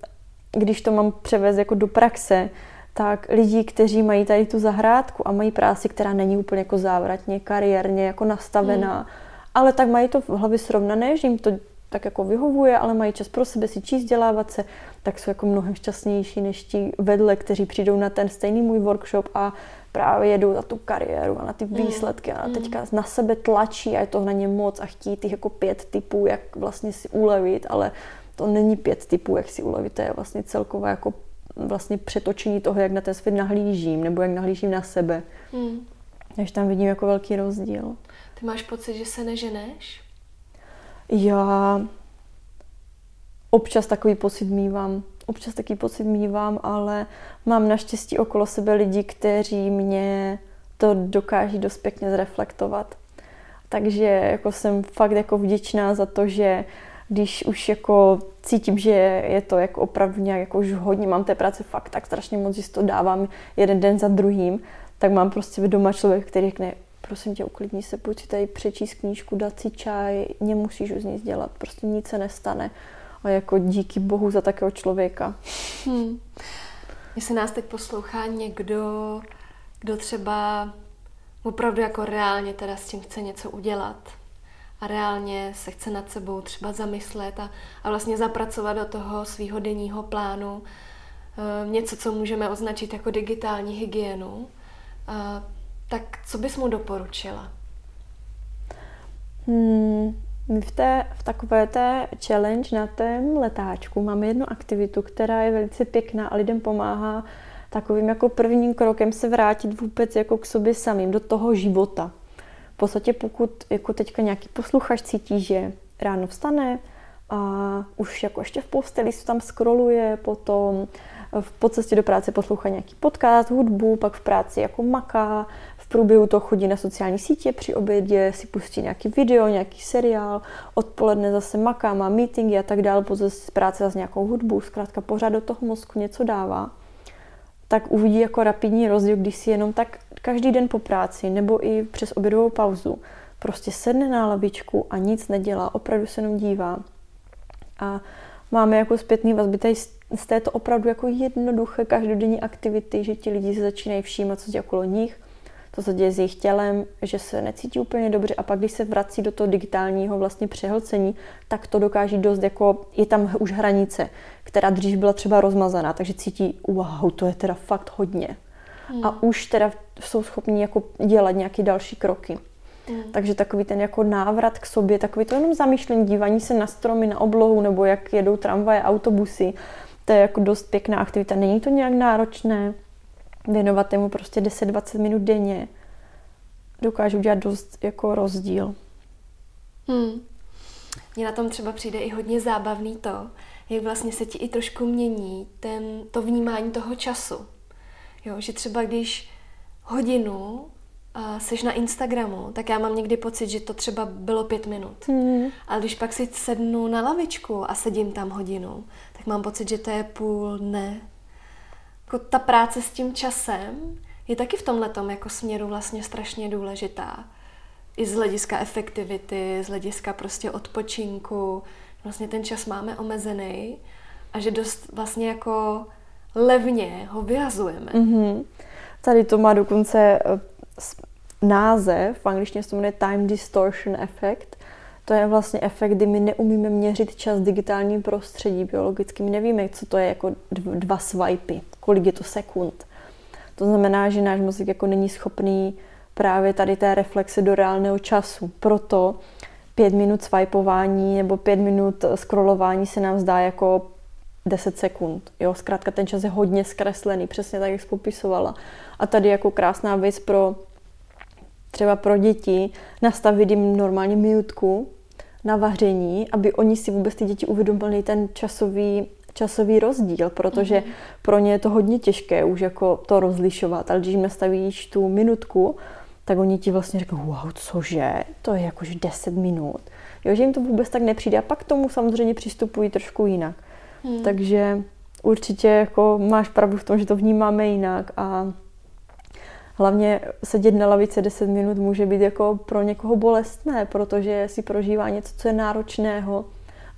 když to mám převést jako do praxe, tak lidi, kteří mají tady tu zahrádku a mají práci, která není úplně jako závratně, kariérně jako nastavená, hmm. ale tak mají to v hlavě srovnané, že jim to tak jako vyhovuje, ale mají čas pro sebe si číst, vzdělávat se, tak jsou jako mnohem šťastnější než ti vedle, kteří přijdou na ten stejný můj workshop a právě jedou za tu kariéru a na ty hmm. výsledky a hmm. teďka na sebe tlačí a je to na ně moc a chtí těch jako pět typů, jak vlastně si ulevit, ale to není pět typů, jak si ulevit, to je vlastně celková jako vlastně přetočení toho, jak na ten svět nahlížím, nebo jak nahlížím na sebe. Hmm. Takže tam vidím jako velký rozdíl. Ty máš pocit, že se neženeš? Já občas takový pocit mývám. Občas takový pocit mývám, ale mám naštěstí okolo sebe lidi, kteří mě to dokáží dost pěkně zreflektovat. Takže jako jsem fakt jako vděčná za to, že když už jako cítím, že je to jako opravdu nějak jako už hodně, mám té práce fakt tak strašně moc, že to dávám jeden den za druhým, tak mám prostě doma člověk, který řekne, prosím tě, uklidni se, pojď si tady přečíst knížku, dát si čaj, nemusíš už nic dělat, prostě nic se nestane. A jako díky bohu za takového člověka. Hmm. Jestli nás teď poslouchá někdo, kdo třeba opravdu jako reálně teda s tím chce něco udělat a reálně se chce nad sebou třeba zamyslet a, a vlastně zapracovat do toho svého denního plánu e, něco, co můžeme označit jako digitální hygienu, e, tak co bys mu doporučila? Hmm, my v, té, v takové té challenge na tém letáčku máme jednu aktivitu, která je velice pěkná a lidem pomáhá takovým jako prvním krokem se vrátit vůbec jako k sobě samým, do toho života. V podstatě pokud jako teďka nějaký posluchač cítí, že ráno vstane a už jako ještě v posteli se tam scrolluje, potom v cestě do práce poslouchá nějaký podcast, hudbu, pak v práci jako maká, v průběhu toho chodí na sociální sítě, při obědě si pustí nějaký video, nějaký seriál, odpoledne zase maká, má meetingy a tak dále, potom z práce zase nějakou hudbu, zkrátka pořád do toho mozku něco dává, tak uvidí jako rapidní rozdíl, když si jenom tak každý den po práci nebo i přes obědovou pauzu prostě sedne na lavičku a nic nedělá, opravdu se jenom dívá. A máme jako zpětný vazby tady z této opravdu jako jednoduché každodenní aktivity, že ti lidi se začínají všímat, co se děje okolo nich, co se děje s jejich tělem, že se necítí úplně dobře a pak, když se vrací do toho digitálního vlastně přehlcení, tak to dokáží dost jako, je tam už hranice, která dřív byla třeba rozmazaná, takže cítí, wow, to je teda fakt hodně. Hmm. A už teda jsou schopni jako dělat nějaké další kroky. Hmm. Takže takový ten jako návrat k sobě, takový to jenom zamýšlení, dívání se na stromy, na oblohu, nebo jak jedou tramvaje, autobusy, to je jako dost pěkná aktivita. Není to nějak náročné, věnovat mu prostě 10-20 minut denně dokáže udělat dost jako rozdíl. Hmm. Mně na tom třeba přijde i hodně zábavný to, jak vlastně se ti i trošku mění ten, to vnímání toho času. Jo, že třeba když hodinu a seš na Instagramu, tak já mám někdy pocit, že to třeba bylo pět minut. Mm. Ale když pak si sednu na lavičku a sedím tam hodinu, tak mám pocit, že to je půl dne. Jako ta práce s tím časem je taky v tom letom jako směru vlastně strašně důležitá. I z hlediska efektivity, z hlediska prostě odpočinku. Vlastně ten čas máme omezený a že dost vlastně jako levně ho vyhazujeme. Mm-hmm. Tady to má dokonce eh, název, v angličtině se to jmenuje Time Distortion Effect. To je vlastně efekt, kdy my neumíme měřit čas digitálním prostředí biologicky. My nevíme, co to je jako dva swipey, kolik je to sekund. To znamená, že náš mozek jako není schopný právě tady té reflexe do reálného času. Proto pět minut swipování nebo pět minut scrollování se nám zdá jako 10 sekund. Jo, zkrátka ten čas je hodně zkreslený, přesně tak, jak jsi popisovala. A tady jako krásná věc pro třeba pro děti nastavit jim normálně minutku na vaření, aby oni si vůbec ty děti uvědomili ten časový, časový rozdíl, protože mm. pro ně je to hodně těžké už jako to rozlišovat, ale když jim nastavíš tu minutku, tak oni ti vlastně řeknou, wow, cože, to je jakož 10 minut. Jo, že jim to vůbec tak nepřijde a pak k tomu samozřejmě přistupují trošku jinak. Hmm. Takže určitě jako máš pravdu v tom, že to vnímáme jinak a hlavně sedět na lavice 10 minut může být jako pro někoho bolestné, protože si prožívá něco, co je náročného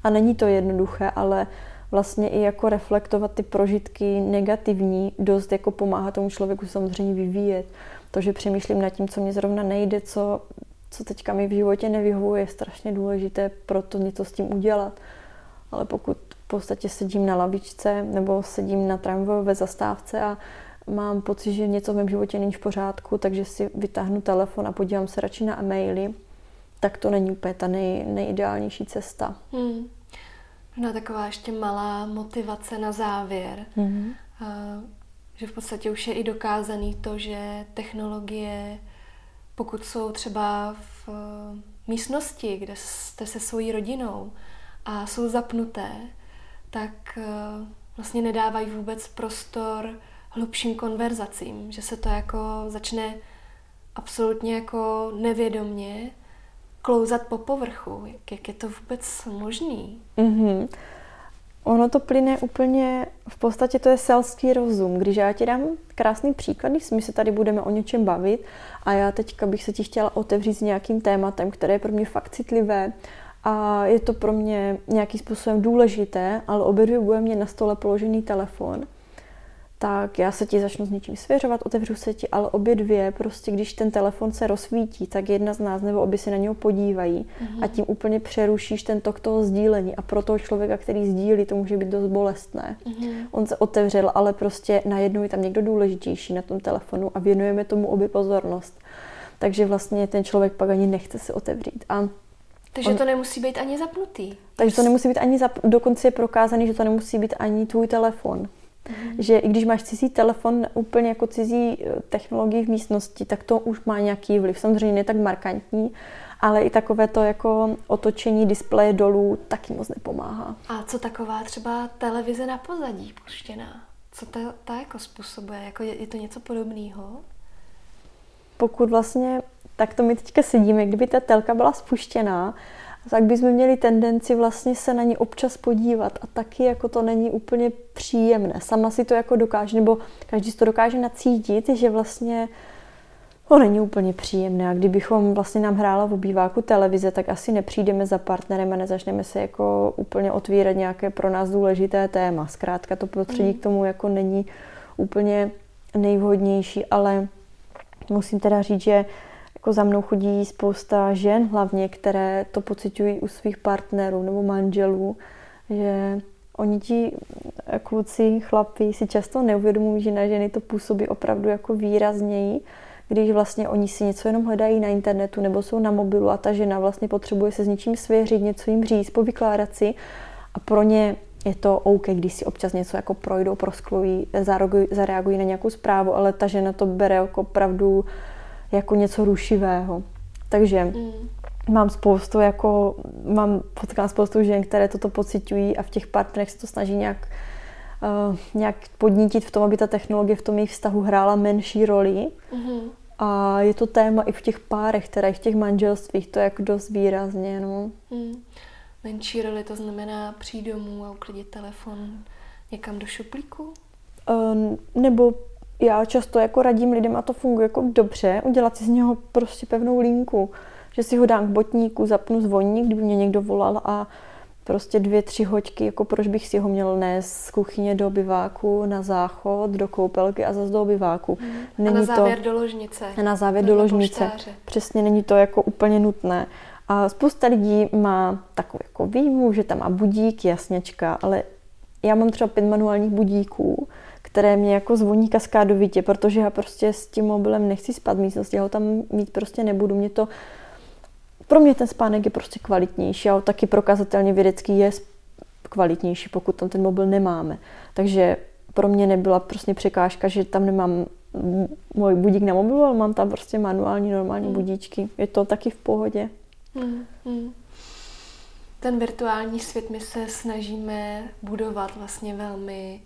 a není to jednoduché, ale vlastně i jako reflektovat ty prožitky negativní dost jako pomáhá tomu člověku samozřejmě vyvíjet. To, že přemýšlím nad tím, co mě zrovna nejde, co, co teďka mi v životě nevyhovuje, je strašně důležité pro to něco s tím udělat. Ale pokud v podstatě sedím na lavičce nebo sedím na tramvajové zastávce a mám pocit, že něco v mém životě není v pořádku, takže si vytáhnu telefon a podívám se radši na e-maily, tak to není úplně ta nej, nejideálnější cesta. Hmm. No taková ještě malá motivace na závěr. Mm-hmm. Uh, že v podstatě už je i dokázaný to, že technologie, pokud jsou třeba v uh, místnosti, kde jste se svojí rodinou a jsou zapnuté, tak uh, vlastně nedávají vůbec prostor hlubším konverzacím, že se to jako začne absolutně jako nevědomně klouzat po povrchu. Jak, jak je to vůbec možný? Mm-hmm. Ono to plyne úplně, v podstatě to je selský rozum. Když já ti dám krásný příklad, když my se tady budeme o něčem bavit a já teďka bych se ti chtěla otevřít s nějakým tématem, které je pro mě fakt citlivé a je to pro mě nějakým způsobem důležité, ale obě dvě bude mě na stole položený telefon, tak já se ti začnu s něčím svěřovat, otevřu se ti, ale obě dvě, prostě když ten telefon se rozsvítí, tak jedna z nás nebo obě si na něho podívají mm-hmm. a tím úplně přerušíš ten tok toho sdílení a pro toho člověka, který sdílí, to může být dost bolestné. Mm-hmm. On se otevřel, ale prostě najednou je tam někdo důležitější na tom telefonu a věnujeme tomu obě pozornost. Takže vlastně ten člověk pak ani nechce se otevřít. A takže on, to nemusí být ani zapnutý. Takže to nemusí být ani zap, dokonce je prokázaný, že to nemusí být ani tvůj telefon. Mm. Že i když máš cizí telefon, úplně jako cizí eh, technologii v místnosti, tak to už má nějaký vliv. Samozřejmě ne tak markantní, ale i takové to jako otočení displeje dolů taky moc nepomáhá. A co taková třeba televize na pozadí puštěná? Co ta, ta jako způsobuje? Jako je, je to něco podobného? Pokud vlastně tak to my teďka sedíme, kdyby ta telka byla spuštěná, tak bychom měli tendenci vlastně se na ní občas podívat a taky jako to není úplně příjemné. Sama si to jako dokáže, nebo každý si to dokáže nacítit, že vlastně to není úplně příjemné. A kdybychom vlastně nám hrála v obýváku televize, tak asi nepřijdeme za partnerem a nezačneme se jako úplně otvírat nějaké pro nás důležité téma. Zkrátka to prostředí mm. k tomu jako není úplně nejvhodnější, ale musím teda říct, že jako za mnou chodí spousta žen hlavně, které to pocitují u svých partnerů nebo manželů, že oni ti kluci, chlapi si často neuvědomují, že na ženy to působí opravdu jako výrazněji, když vlastně oni si něco jenom hledají na internetu nebo jsou na mobilu a ta žena vlastně potřebuje se s něčím svěřit, něco jim říct, povykládat si. A pro ně je to OK, když si občas něco jako projdou, prosklují, zareagují na nějakou zprávu, ale ta žena to bere jako opravdu jako něco rušivého. Takže mm. mám spoustu, jako, mám potkám spoustu žen, které toto pocitují a v těch partnerech se to snaží nějak, uh, nějak podnítit v tom, aby ta technologie v tom jejich vztahu hrála menší roli. Mm. A je to téma i v těch párech, které v těch manželstvích, to je jako dost výrazně. No. Mm. Menší roli to znamená přijít domů a uklidit telefon někam do šuplíku? Uh, nebo já často jako radím lidem, a to funguje jako dobře, udělat si z něho prostě pevnou linku, že si ho dám k botníku, zapnu zvoník, kdyby mě někdo volal a prostě dvě, tři hoďky, jako proč bych si ho měl nést z kuchyně do obyváku, na záchod, do koupelky a zase do obyváku. Mm. Není a na závěr to, do ložnice. A na závěr do ložnice. Poštáře. Přesně, není to jako úplně nutné. A spousta lidí má takovou jako výjmu, že tam má budík, jasněčka, ale já mám třeba pět manuálních budíků, které mě jako zvoní kaskádovitě, protože já prostě s tím mobilem nechci spát v místnosti, já ho tam mít prostě nebudu. Mě to, pro mě ten spánek je prostě kvalitnější a taky prokazatelně vědecký je kvalitnější, pokud tam ten mobil nemáme. Takže pro mě nebyla prostě překážka, že tam nemám můj budík na mobilu, ale mám tam prostě manuální, normální hmm. budíčky. Je to taky v pohodě. Hmm, hmm. Ten virtuální svět my se snažíme budovat vlastně velmi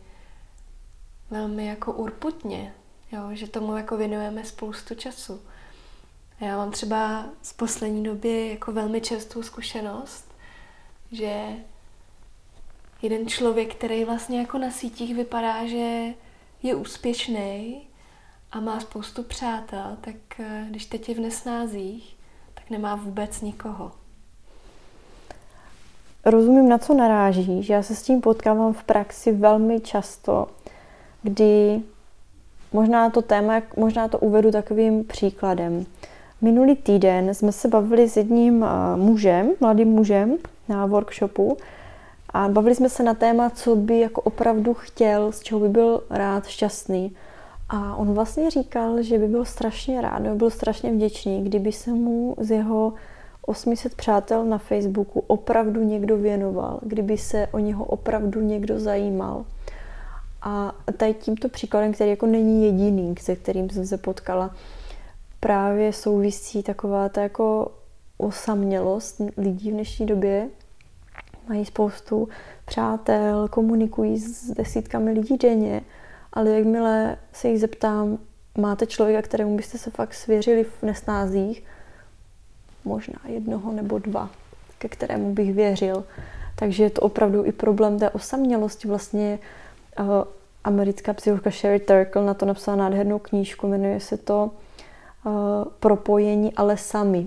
velmi jako urputně, jo, že tomu jako věnujeme spoustu času. Já mám třeba z poslední doby jako velmi čerstvou zkušenost, že jeden člověk, který vlastně jako na sítích vypadá, že je úspěšný a má spoustu přátel, tak eh, když teď je v nesnázích, tak nemá vůbec nikoho. Rozumím, na co naráží, že já se s tím potkávám v praxi velmi často kdy možná to téma, možná to uvedu takovým příkladem. Minulý týden jsme se bavili s jedním eh, mužem, mladým mužem na workshopu a bavili jsme se na téma, co by jako opravdu chtěl, z čeho by byl rád, šťastný. A on vlastně říkal, že by byl strašně rád, by byl strašně vděčný, kdyby se mu z jeho 800 přátel na Facebooku opravdu někdo věnoval, kdyby se o něho opravdu někdo zajímal. A tady tímto příkladem, který jako není jediný, se kterým jsem se potkala, právě souvisí taková ta jako osamělost lidí v dnešní době, mají spoustu přátel, komunikují s desítkami lidí denně, ale jakmile se jich zeptám, máte člověka, kterému byste se fakt svěřili v nesnázích, možná jednoho nebo dva, ke kterému bych věřil. Takže je to opravdu i problém té osamělosti. Vlastně uh, americká psychologka Sherry Turkle na to napsala nádhernou knížku, jmenuje se to uh, Propojení, ale sami.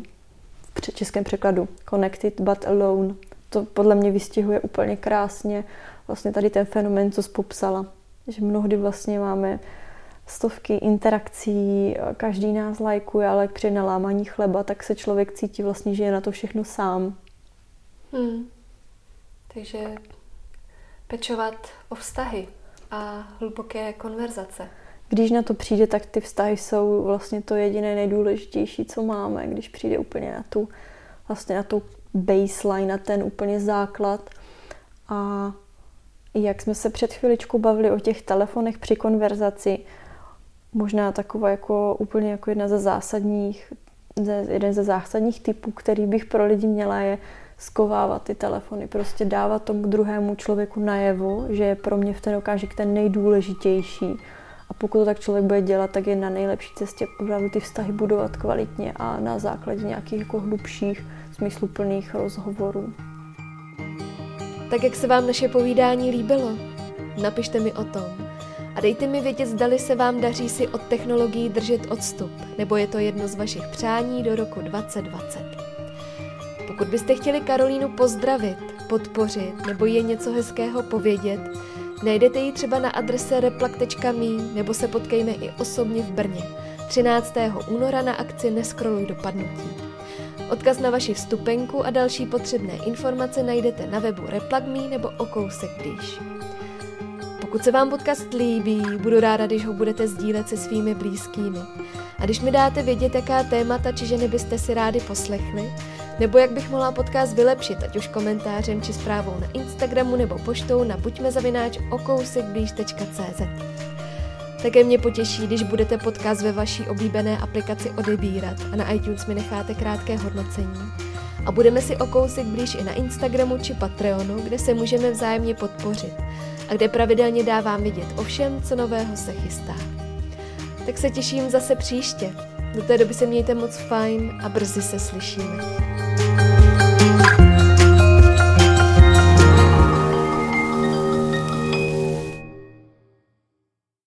V českém překladu Connected but alone. To podle mě vystihuje úplně krásně vlastně tady ten fenomén, co popsala. Že mnohdy vlastně máme stovky interakcí, každý nás lajkuje, ale při nalámaní chleba, tak se člověk cítí vlastně, že je na to všechno sám. Hmm. Takže pečovat o vztahy a hluboké konverzace. Když na to přijde, tak ty vztahy jsou vlastně to jediné nejdůležitější, co máme. Když přijde úplně na tu, vlastně na tu baseline, na ten úplně základ. A jak jsme se před chviličkou bavili o těch telefonech při konverzaci, možná taková jako úplně jako jedna ze zásadních, jeden ze zásadních typů, který bych pro lidi měla, je skovávat ty telefony, prostě dávat tomu druhému člověku najevo, že je pro mě v ten okamžik ten nejdůležitější. A pokud to tak člověk bude dělat, tak je na nejlepší cestě opravdu ty vztahy budovat kvalitně a na základě nějakých jako hlubších, smysluplných rozhovorů. Tak jak se vám naše povídání líbilo? Napište mi o tom. A dejte mi vědět, zdali se vám daří si od technologií držet odstup, nebo je to jedno z vašich přání do roku 2020. Pokud byste chtěli Karolínu pozdravit, podpořit nebo je něco hezkého povědět, najdete ji třeba na adrese replak.me nebo se potkejme i osobně v Brně 13. února na akci Neskroluj do padnutí. Odkaz na vaši vstupenku a další potřebné informace najdete na webu Replak.me nebo o kousek blíž. Pokud se vám podcast líbí, budu ráda, když ho budete sdílet se svými blízkými. A když mi dáte vědět, jaká témata či ženy byste si rádi poslechli, nebo jak bych mohla podcast vylepšit, ať už komentářem či zprávou na Instagramu nebo poštou na buďmezavináč okousekblíž.cz. Také mě potěší, když budete podcast ve vaší oblíbené aplikaci odebírat a na iTunes mi necháte krátké hodnocení. A budeme si o kousek blíž i na Instagramu či Patreonu, kde se můžeme vzájemně podpořit a kde pravidelně dávám vidět o všem, co nového se chystá. Tak se těším zase příště. Do té doby se mějte moc fajn a brzy se slyšíme.